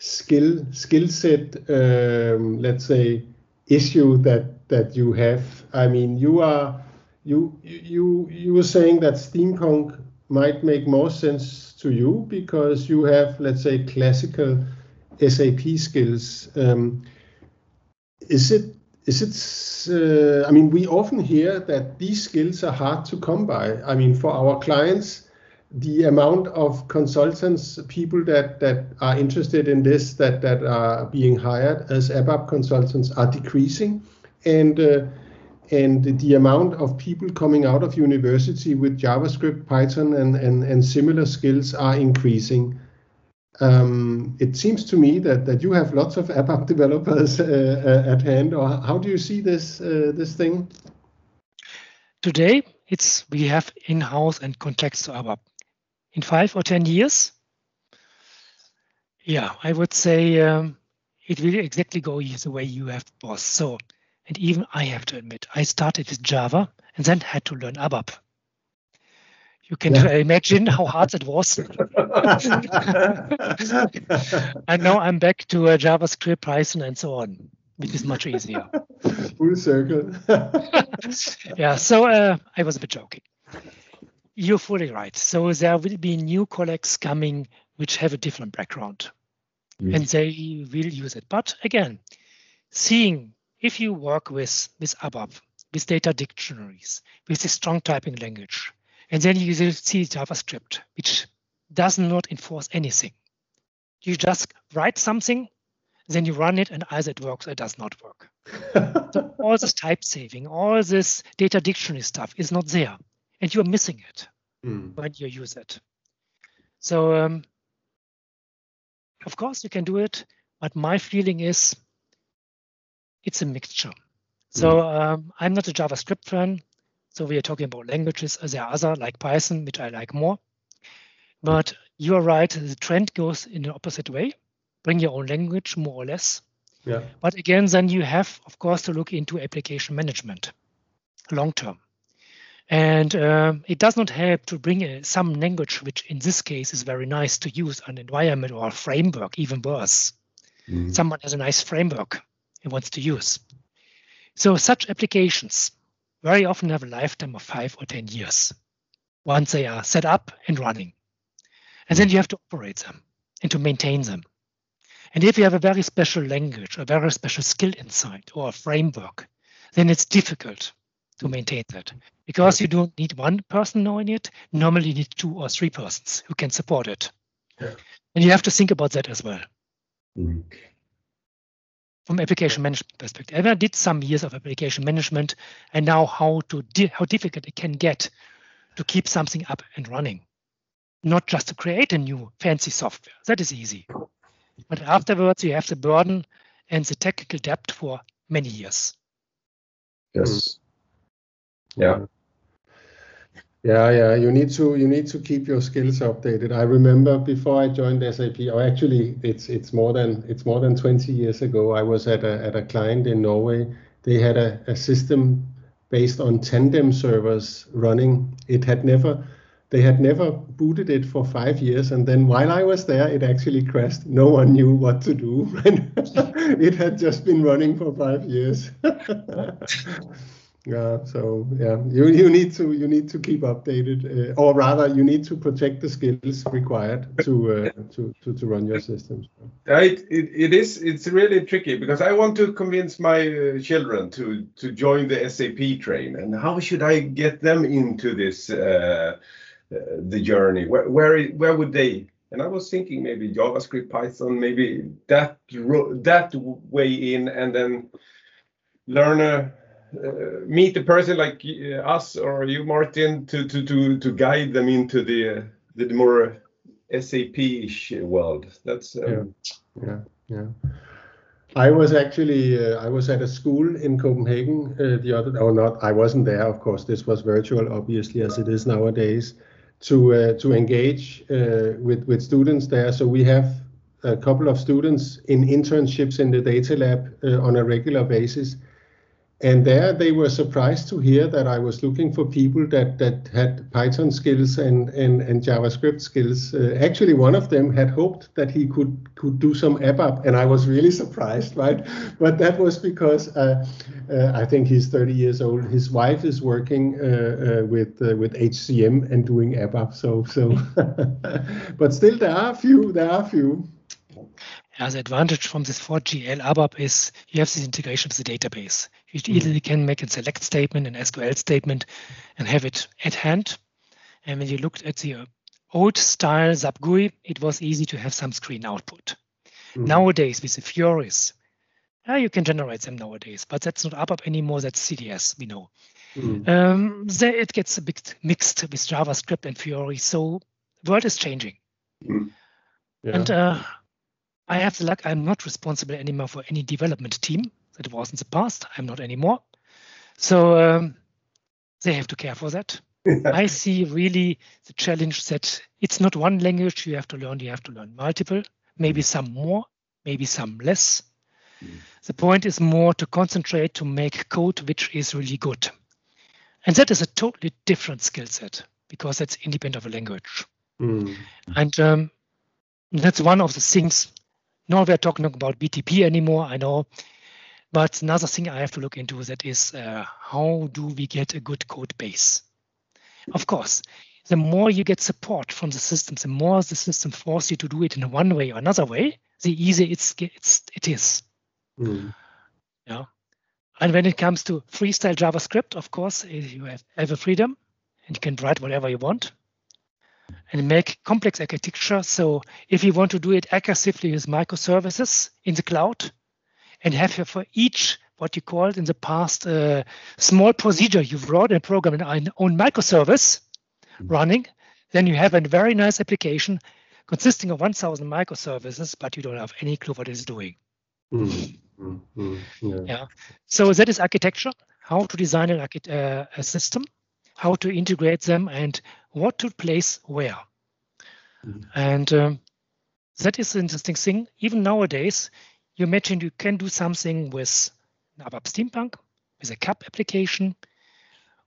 skill skill set um, let's say issue that that you have i mean you are you you you were saying that steampunk might make more sense to you because you have let's say classical sap skills um, is it is it uh, i mean we often hear that these skills are hard to come by i mean for our clients the amount of consultants, people that, that are interested in this, that, that are being hired as ABAP consultants are decreasing. And, uh, and the amount of people coming out of university with JavaScript, Python, and, and, and similar skills are increasing. Um, it seems to me that, that you have lots of ABAP developers uh, uh, at hand. Or how do you see this uh, this thing? Today, it's we have in-house and contacts to ABAP in five or 10 years? Yeah, I would say um, it will exactly go the way you have was. So, and even I have to admit, I started with Java and then had to learn ABAP. You can yeah. [laughs] imagine how hard it was. [laughs] and now I'm back to uh, JavaScript, Python, and so on, which is much easier. [laughs] Full circle. yeah, so uh, I was a bit joking. You're fully right. So there will be new colleagues coming which have a different background mm. and they will use it. But again, seeing if you work with, with ABAP, with data dictionaries, with a strong typing language, and then you see JavaScript, which does not enforce anything. You just write something, then you run it, and either it works or it does not work. [laughs] so all this type saving, all this data dictionary stuff is not there and you're missing it mm. when you use it. So, um, of course, you can do it, but my feeling is it's a mixture. So hmm. um, I'm not a JavaScript fan. So we are talking about languages. There are other like Python, which I like more. But you are right. The trend goes in the opposite way. Bring your own language, more or less. Yeah. But again, then you have, of course, to look into application management long term. And um, it does not help to bring a, some language, which in this case is very nice to use, an environment or a framework, even worse. Mm. Someone has a nice framework he wants to use. So such applications very often have a lifetime of five or 10 years once they are set up and running. And then you have to operate them and to maintain them. And if you have a very special language, a very special skill inside, or a framework, then it's difficult to maintain that because you don't need one person knowing it. Normally, you need two or three persons who can support it. Yeah. And you have to think about that as well. Mm-hmm. From application management perspective, I did some years of application management, and now how to di- how difficult it can get to keep something up and running, not just to create a new fancy software. That is easy, but afterwards you have the burden and the technical debt for many years. Yes. Yeah. Yeah, yeah. You need to you need to keep your skills updated. I remember before I joined SAP, or actually it's it's more than it's more than 20 years ago. I was at a at a client in Norway. They had a, a system based on tandem servers running. It had never they had never booted it for five years and then while i was there it actually crashed no one knew what to do [laughs] it had just been running for five years [laughs] yeah so yeah. You, you need to you need to keep updated uh, or rather you need to protect the skills required to uh, [laughs] to, to to run your systems. It, it, it is it's really tricky because i want to convince my uh, children to to join the sap train. And how should i get them into this uh, uh, the journey? Where, where where would they? And I was thinking maybe JavaScript, Python, maybe that that way in, and then learn a meet a person like uh, us or you, Martin, to to to to guide them into the the more SAP-ish world. That's um... yeah, yeah, yeah. I was actually uh, I was at a school in Copenhagen uh, the other or not I wasn't there of course. This was virtual obviously as it is nowadays to uh, to engage uh, with with students there. So we have a couple of students in internships in the data lab on a regular basis and there they were surprised to hear that I was looking for people that that had Python skills and and, and JavaScript skills. Uh, actually, one of them had hoped that he could could do some ABAP, and I was really [laughs] surprised, right? But that was because uh, uh, I think he's 30 years old. His wife is working uh, uh, with uh, with HCM and doing ABAP. So so, [laughs] but still there are a few. There are a few. The advantage from this 4GL ABAP is you have this integration with the database. You easily can make a select statement, an SQL statement, and have it at hand. And when you looked at the old style SAP GUI, it was easy to have some screen output. Mm. Nowadays, with the Fioris, yeah, you can generate them nowadays, but that's not ABAP anymore. That's CDS, we know. Mm. Um, there it gets a bit mixed with JavaScript and Fiori. So the world is changing. Mm. Yeah. And uh, I have the luck I'm not responsible anymore for any development team that was in the past. I'm not anymore. So um, they have to care for that. I see really the challenge that it's not one language you have to learn, you have to learn multiple, maybe some more, maybe some less. Mm. The point is more to concentrate to make code which is really good. And that is a totally different skill set because that's independent of a language. Mm. And um, that's one of the things. Now we're talking about BTP anymore, I know, but another thing I have to look into that is uh, how do we get a good code base? Of course, the more you get support from the system, the more the system forces you to do it in one way or another way, the easier it's, it's it is. Mm. Yeah. And when it comes to freestyle JavaScript, of course, eh, you have, have a freedom and you can write whatever you want and make complex architecture. So if you want to do it aggressively with microservices in the cloud, and have for each what you called in the past uh, small procedure you wrote and programmed an own microservice mm-hmm. running, then you have a very nice application consisting of 1,000 microservices, but you don't have any clue what it's doing. Mm-hmm. Yeah. yeah. So that is architecture, how to design an, uh, a system how to integrate them, and what to place where. Mm. And um, that is the interesting thing. Even nowadays, you imagine you can do something with ABAP Steampunk, with a CAP application.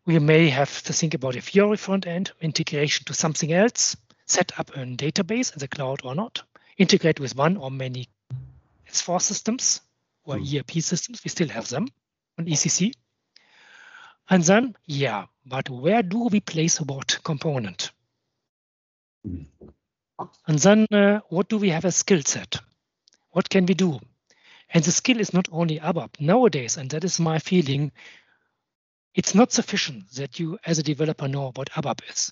We may have to think about a Fiori front end, integration to something else, set up a database in the cloud or not, integrate with one or many S4 systems or mm. ERP systems. We still have them on ECC. And then, yeah, but where do we place what component? And then, uh, what do we have as skill set? What can we do? And the skill is not only ABAP. Nowadays, and that is my feeling, it's not sufficient that you, as a developer, know what ABAP is.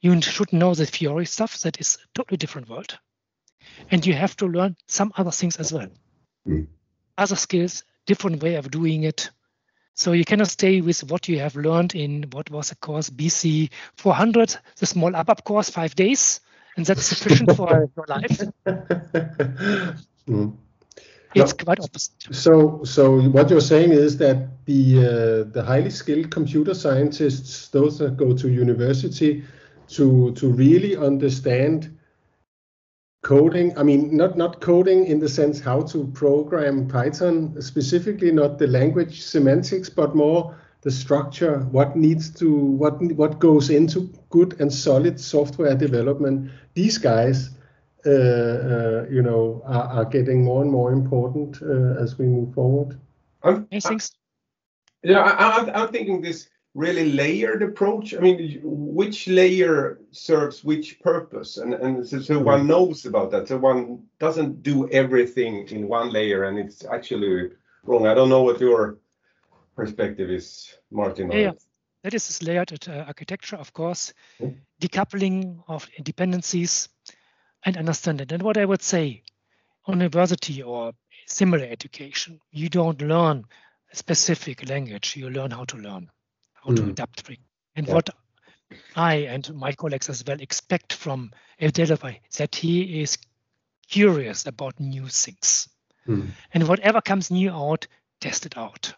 You should know the Fiori stuff. That is a totally different world. And you have to learn some other things as well. Mm. Other skills, different way of doing it. So you cannot stay with what you have learned in what was a course BC 400, the small ABAP course, five days, and that's sufficient for [laughs] your life. Mm it's no, quite opposite. So, so what you're saying is that the uh, the highly skilled computer scientists, those that go to university, to to really understand coding. I mean, not not coding in the sense how to program Python specifically, not the language semantics, but more the structure. What needs to what what goes into good and solid software development. These guys uh, uh, you know, are, are, getting more and more important uh, as we move forward. I'm, I, yeah, I, I'm thinking this really layered approach. I mean, which layer serves which purpose, and and so, so one mm-hmm. knows about that. So one doesn't do everything in one layer, and it's actually wrong. I don't know what your perspective is, Martin. Yeah, that is this layered uh, architecture, of course. Hmm? Decoupling of dependencies and understand it. And what I would say, on university or similar education, you don't learn a specific language. You learn how to learn, how mm. to adapt. And yeah. what I and my colleagues as well expect from a developer that he is curious about new things. Mm. And whatever comes new out, test it out.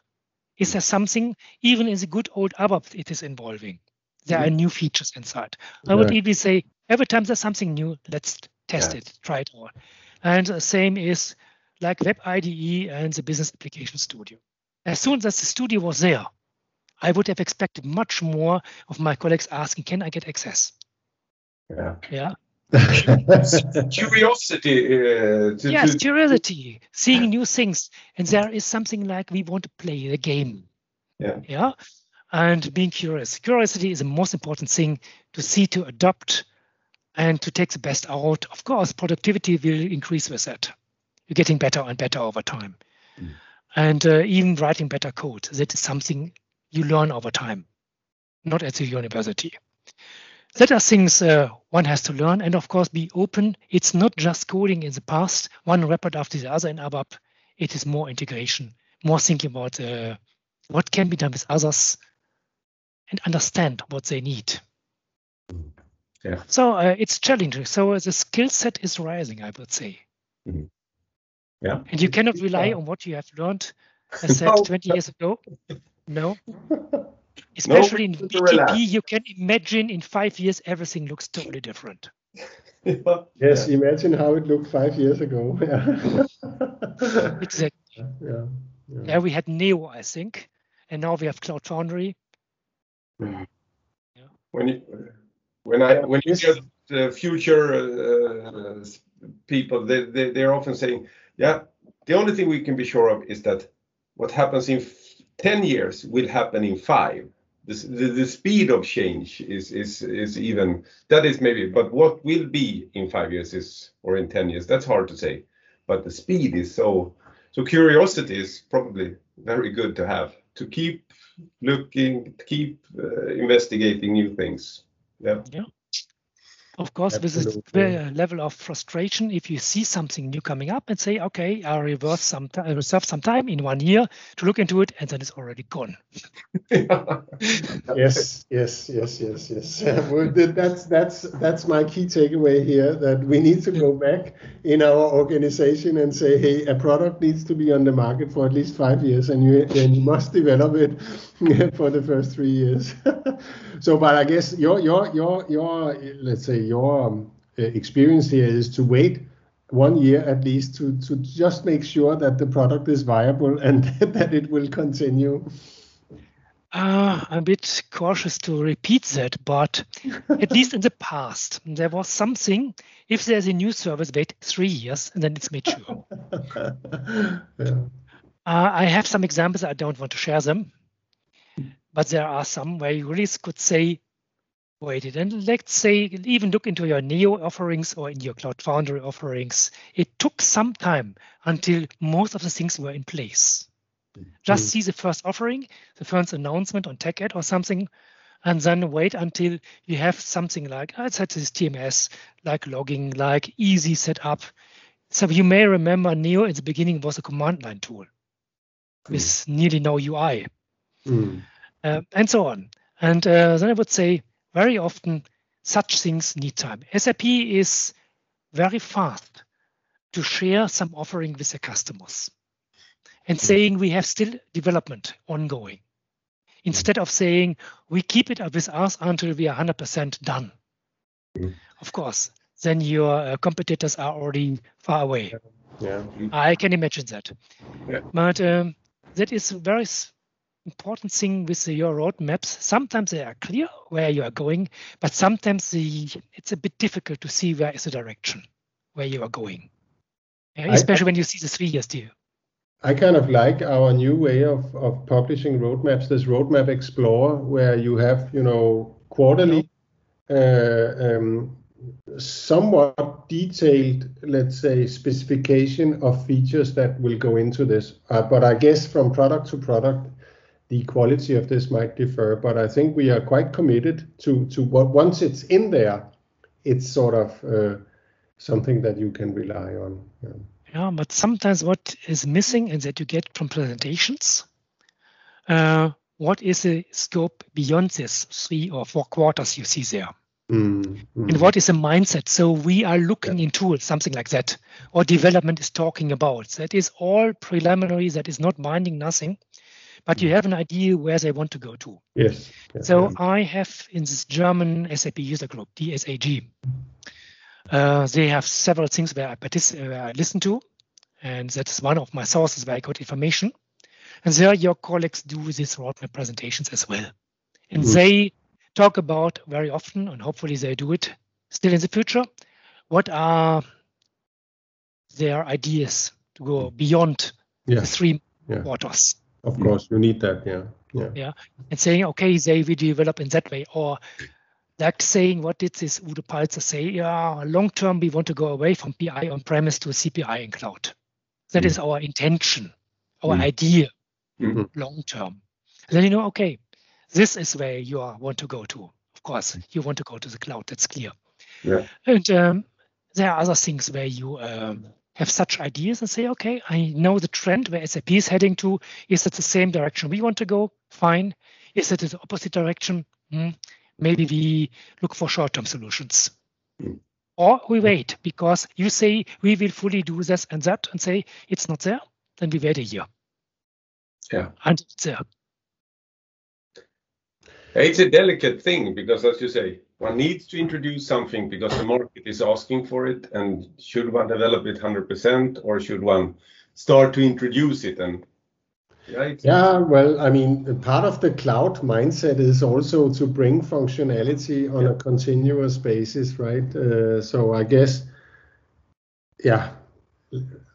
Is there something, even in the good old ABAP, it is involving? There mm. are new features inside. I would even say every time there's something new, let's test yeah. it, try it all. And the same is like Web IDE and the Business Application Studio. As soon as the studio was there, I would have expected much more of my colleagues asking, "Can I get access?" Yeah. Yeah. [laughs] curiosity. Uh, to, yes, to... curiosity, seeing new things, and there is something like we want to play the game. Yeah. Yeah. And being curious. Curiosity is the most important thing to see to adopt and to take the best out. Of course, productivity will increase with that. You're getting better and better over time. Mm. And uh, even writing better code, that is something you learn over time, not at the university. That are things uh, one has to learn, and of course, be open. It's not just coding in the past, one report after the other in ABAP. It is more integration, more thinking about uh, what can be done with others, and understand what they need. Yeah. So uh, it's challenging. So uh, the skill set is rising, I would say. Mm-hmm. Yeah. And you cannot rely on what you have learned, I [laughs] said no. 20 years ago. [laughs] No. Especially no, in BTP, you can imagine in five years everything looks totally different. [laughs] yes, yeah. imagine how it looked five years ago. [laughs] Yeah. exactly. Yeah. yeah. Yeah. we had Neo, I think, and now we have Cloud Foundry. Mm. Yeah. When you when I when you get the future uh, people, they, they they're often saying, yeah, the only thing we can be sure of is that what happens in 10 years will happen in five. The, the, the, speed of change is is is even that is maybe but what will be in five years is or in 10 years that's hard to say but the speed is so so curiosity is probably very good to have to keep looking keep uh, investigating new things yeah. Yeah. Of course, Absolutely. this is a level of frustration if you see something new coming up and say, okay, I'll reverse some I reserve some time in one year to look into it, and then it's already gone. [laughs] yes, yes, yes, yes, yes. [laughs] well, that's that's that's my key takeaway here. That we need to go back in our organization and say, hey, a product needs to be on the market for at least five years, and you and you must develop it [laughs] for the first three years. So, but I guess your your your your let's say your um, experience here is to wait one year at least to to just make sure that the product is viable [laughs] and that it will continue. Uh, I'm a bit cautious to repeat that, but [laughs] at least in the past, there was something. If there's a new service, wait three years and then it's mature. [laughs] yeah. uh, I have some examples. I don't want to share them, but there are some where you really could say, wait, and let's say even look into your Neo offerings or in your Cloud Foundry offerings. It took some time until most of the things were in place. Just mm. see the first offering, the first announcement on TechEd or something, and then wait until you have something like, oh, it's this TMS, like logging, like easy setup. So you may remember Neo at the beginning was a command line tool mm. with nearly no UI, mm. Uh, and so on. And uh, then I would say very often such things need time. SAP is very fast to share some offering with the customers and saying we have still development ongoing instead of saying we keep it with us until we are 100% done. Mm. Of course, then your uh, competitors are already far away. Yeah. I can imagine that. Yeah. But um, that is very important thing with your roadmaps. Sometimes they are clear where you are going, but sometimes the, it's a bit difficult to see where is the direction, where you are going. especially I, when you see the three years deal. I kind of like our new way of, of publishing roadmaps, this Roadmap Explorer, where you have, you know, quarterly, uh, um, somewhat detailed, let's say, specification of features that will go into this. Uh, but I guess from product to product, the quality of this might differ. But I think we are quite committed to to what once it's in there, it's sort of uh, something that you can rely on. Yeah. Yeah, but sometimes what is missing is that you get from presentations. Uh, what is the scope beyond this three or four quarters you see there? Mm, mm. And what is the mindset? So we are looking yeah. into something like that, or development is talking about. That is all preliminary. That is not binding nothing, but you mm. have an idea where they want to go to. Yes. yes so I have in this German SAP user group, DSAG, uh, they have several things where I, partic- where I listen to, and that's one of my sources where I got information. And there, your colleagues do these roadmap presentations as well, and mm-hmm. they talk about very often, and hopefully they do it still in the future. What are their ideas to go beyond yeah. the three yeah. quarters? Of course, you need that, yeah. Yeah. Yeah. And saying, okay, they will develop in that way, or like saying, what did this Udo Paltzer say? Yeah, long term, we want to go away from PI on premise to CPI in cloud. That mm. is our intention, our mm. idea, mm-hmm. long term. then you know, okay, this is where you are, want to go to. Of course, you want to go to the cloud. That's clear. Yeah. And um, there are other things where you um, have such ideas and say, okay, I know the trend where SAP is heading to. Is it the same direction we want to go? Fine. Is it the opposite direction? Hmm maybe we look for short-term solutions. Mm. Or we wait because you say we will fully do this and that and say it's not there, then we wait a year. Yeah. And it's there. It's a delicate thing because, as you say, one needs to introduce something because the market is asking for it. And should one develop it 100% or should one start to introduce it and Right. Yeah, well, I mean, part of the cloud mindset is also to bring functionality on yeah. a continuous basis, right? Uh, so I guess, yeah,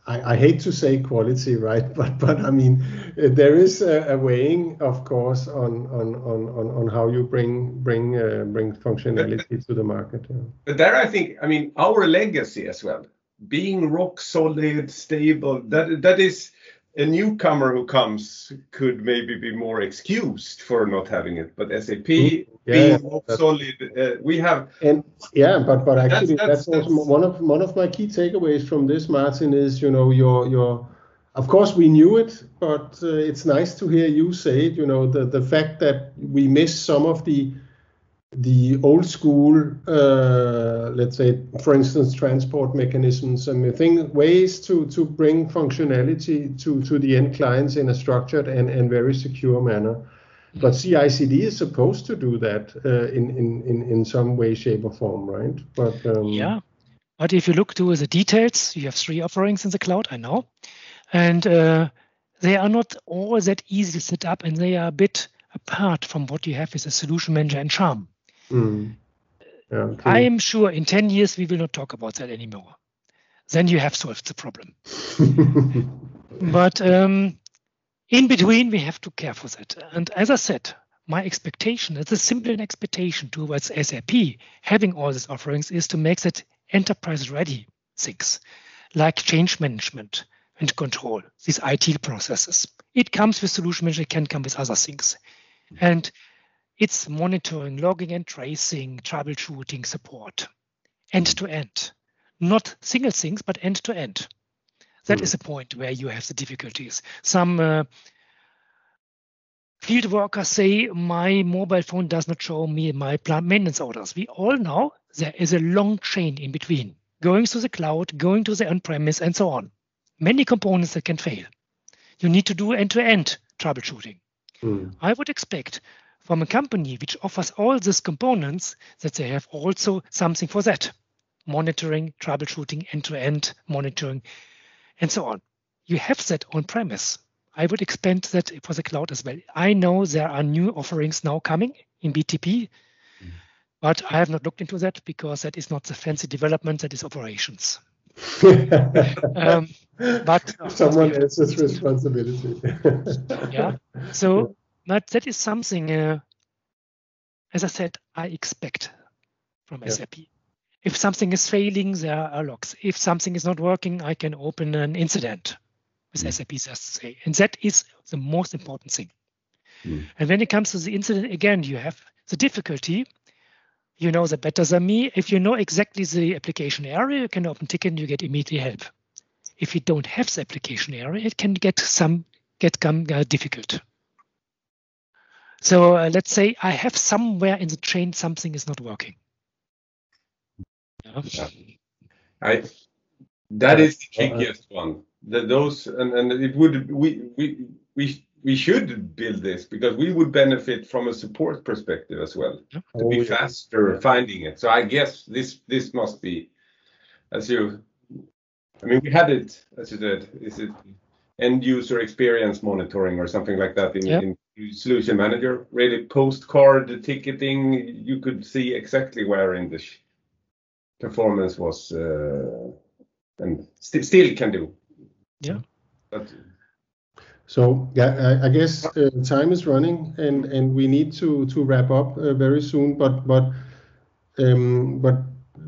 I, I, hate to say quality, right? [laughs] But but I mean, there is a, a weighing, of course, on on on on, on how you bring bring uh, bring functionality to the market. Yeah. But there, I think, I mean, our legacy as well, being rock solid, stable. That that is a newcomer who comes could maybe be more excused for not having it, but SAP yeah, being solid, uh, we have. And yeah, but but actually, that's, that's, that's, that's, one of one of my key takeaways from this, Martin, is you know your your. Of course, we knew it, but uh, it's nice to hear you say it. You know the the fact that we miss some of the the old school, uh, let's say, for instance, transport mechanisms and think ways to, to bring functionality to, to the end clients in a structured and, and very secure manner. But CI/CD is supposed to do that uh, in, in, in, in some way, shape, or form, right? But um, yeah, but if you look to the details, you have three offerings in the cloud, I know, and uh, they are not all that easy to set up, and they are a bit apart from what you have with a solution manager and ChaRM. Mm. Yeah, I am sure in 10 years we will not talk about that anymore. Then you have solved the problem. [laughs] but um, in between, we have to care for that. And as I said, my expectation, it's a simple expectation towards SAP having all these offerings is to make that enterprise ready things like change management and control, these IT processes. It comes with solution manager, it can come with other things. And it's monitoring, logging and tracing, troubleshooting support, end to end. Not single things, but end to end. That mm. is a point where you have the difficulties. Some uh, field workers say my mobile phone does not show me my plant maintenance orders. We all know there is a long chain in between, going to the cloud, going to the on-premise, and so on. Many components that can fail. You need to do end-to-end troubleshooting. Mm. I would expect from a company which offers all these components that they have also something for that monitoring, troubleshooting, end to end monitoring, and so on. You have that on premise. I would expand that for the cloud as well. I know there are new offerings now coming in BTP, mm. but I have not looked into that because that is not the fancy development, that is operations. [laughs] um, but someone else's responsibility. yeah. So but that is something, uh, as I said, I expect from yeah. SAP. If something is failing, there are logs. If something is not working, I can open an incident with mm. SAP SSA. And that is the most important thing. Mm. And when it comes to the incident, again, you have the difficulty. You know that better than me. If you know exactly the application area, you can open ticket and you get immediate help. If you don't have the application area, it can get some get come uh, difficult. So uh, let's say I have somewhere in the chain something is not working. Yeah. I that is the trickiest one. The, those and, and it would we we we we should build this because we would benefit from a support perspective as well yeah. to be oh, faster yeah. finding it. So I guess this this must be as you I mean we had it as you said is it end user experience monitoring or something like that in, yep. in solution manager. Really postcard ticketing you could see exactly where in the performance was uh, and st still can do. Yeah. But so yeah i, I guess uh, time is running and and we need to to wrap up uh, very soon but but um, but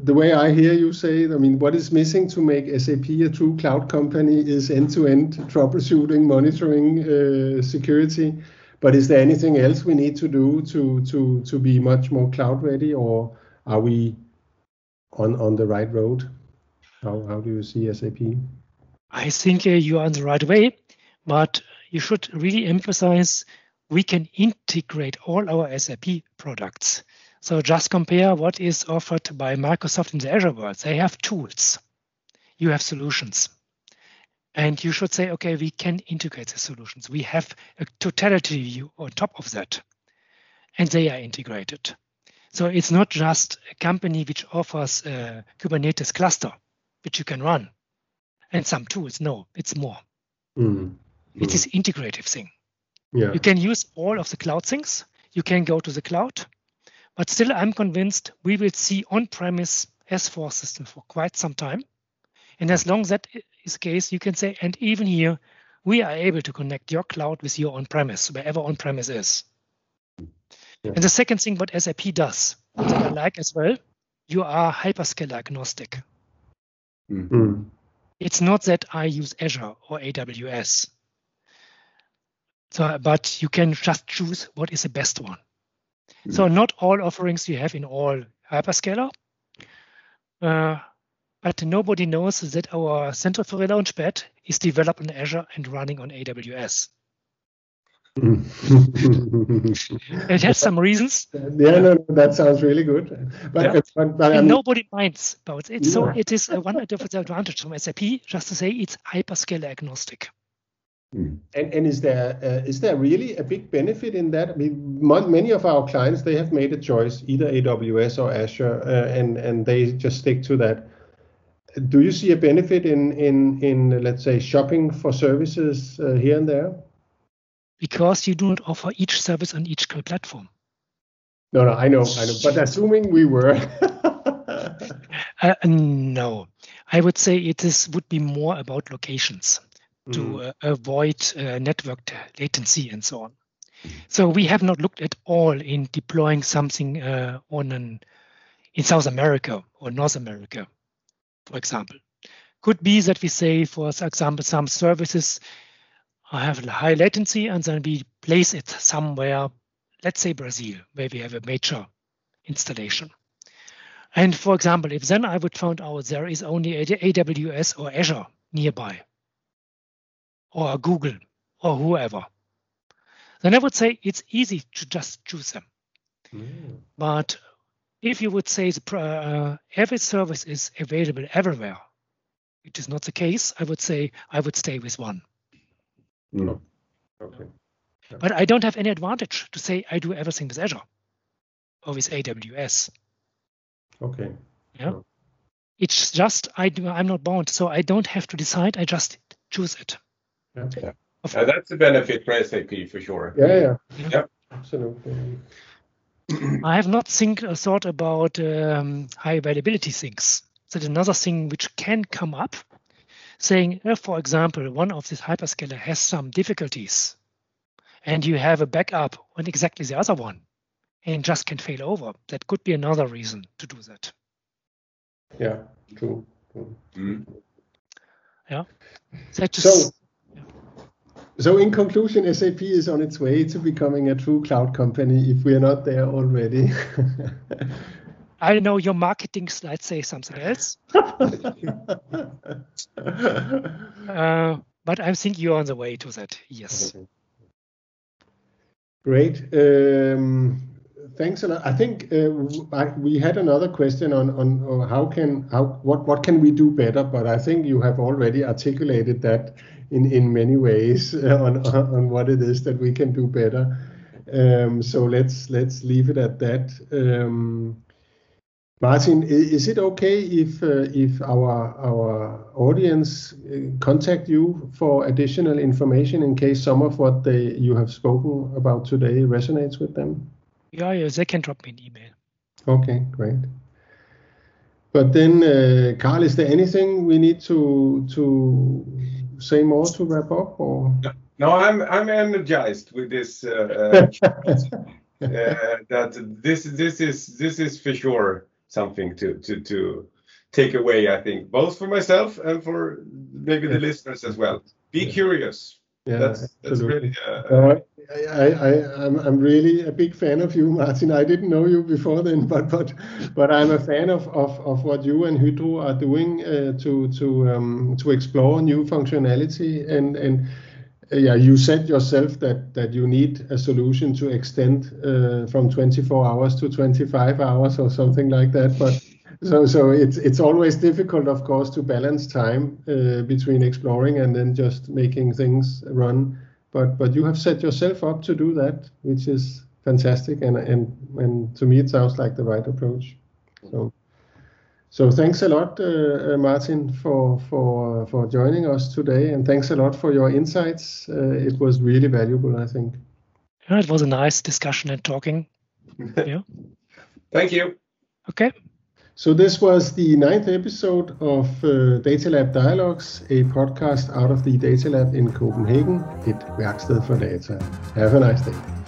the way I hear you say it, I mean, what is missing to make SAP a true cloud company is end-to-end troubleshooting, monitoring, uh, security. But is there anything else we need to do to be much more cloud ready, or are we on the right road? How how do you see SAP? I think uh, you are on the right way, but you should really emphasize we can integrate all our SAP products. So just compare what is offered by Microsoft in the Azure world. They have tools. You have solutions. And you should say, okay, we can integrate the solutions. We have a totality view on top of that. And they are integrated. So it's not just a company which offers a Kubernetes cluster, which you can run, and some tools. No, it's more. Mm. It is integrative thing. Yeah. You can use all of the cloud things. You can go to the cloud, but still, I'm convinced we will see on-premise S4 system for quite some time. And as long as that is the case, you can say, and even here, we are able to connect your cloud with your on-premise, wherever on-premise is. Yeah. And the second thing what SAP does, that I like as well, you are hyperscaler agnostic. Mm-hmm. It's not that I use Azure or AWS. So, but you can just choose what is the best one. Mm. So not all offerings you have in all hyperscaler. Uh, but nobody knows that our Center for Launchpad is developed on Azure and running on AWS. [laughs] it has some reasons. Yeah, no, no, that sounds really good. But, yeah. but, but nobody minds about it. Yeah. So it is one of the advantage from SAP, just to say it's hyperscaler agnostic. Hmm. And, and is there uh, is there really a big benefit in that? I mean, many of our clients they have made a choice, either AWS or Azure, uh, and and they just stick to that. Do you see a benefit in in in let's say shopping for services uh, here and there? because you do not offer each service on each platform. No, no, I know, I know. But assuming we were. [laughs] uh, no, I would say it is would be more about locations mm. to uh, avoid uh, network latency and so on. So we have not looked at all in deploying something uh, on an in South America or North America, for example. Could be that we say, for example, some services have a high latency and then we place it somewhere, let's say Brazil, where we have a major installation. And for example, if then I would find out there is only AWS or Azure nearby, or Google, or whoever, then I would say it's easy to just choose them. Mm. But if you would say the, uh, every service is available everywhere, which is not the case, I would say I would stay with one. No. Okay. Yeah. But I don't have any advantage to say I do everything with Azure or with AWS. Okay. Yeah. No. It's just I do I'm not bound, so I don't have to decide. I just choose it. Yeah. yeah. That's a benefit for SAP for sure. Yeah, yeah. yeah. yeah. Absolutely. I have not think, uh, thought about um, high availability things. That's another thing which can come up saying, if, for example, one of these hyperscaler has some difficulties and you have a backup on exactly the other one and just can fail over, that could be another reason to do that. Yeah, true. true. Mm. Yeah. That just, so, yeah. So, in conclusion, SAP is on its way to becoming a true cloud company if we are not there already. [laughs] I know your marketing slides say something else. [laughs] uh, but I think you're on the way to that. Yes. Okay. Great. Um, thanks a lot. I think uh, I, we had another question on on how can how what what can we do better, but I think you have already articulated that in in many ways [laughs] on on what it is that we can do better. Um, so let's let's leave it at that. Um, Martin, is it okay if uh, if our our audience uh, contact you for additional information in case some of what they you have spoken about today resonates with them? Yeah, yeah, they can drop me an email. Okay, great. But then, uh, Carl, is there anything we need to to say more to wrap up, or? No, I'm I'm energized with this. Uh, [laughs] uh, that this this is this is for sure something to to to take away. I think both for myself and for maybe the listeners as well. Be yeah. curious. Yeah, that's that's really. Uh, uh, I, I, I'm, I'm really a big fan of you, [laughs] Martin. I didn't know you before then, [laughs] but but but I'm a fan of, of, of what you and Hydro are doing uh, to to um, to explore new functionality and and yeah, you said yourself that that you need a solution to extend uh, from 24 hours to 25 hours or something like that. But so so it's it's always difficult, of course, to balance time uh, between exploring and then just making things run. But but you have set yourself up to do that, which is fantastic, and and and to me it sounds like the right approach. So. So thanks a lot, uh, uh, Martin, for for for joining us today, and thanks a lot for your insights. Uh, it was really valuable, I think. Yeah, it was a nice discussion and talking. [laughs] yeah. Thank you. Okay. So this was the ninth episode of uh, Data Lab Dialogues, a podcast out of the Data Lab in Copenhagen, et værksted for data. Have a nice day.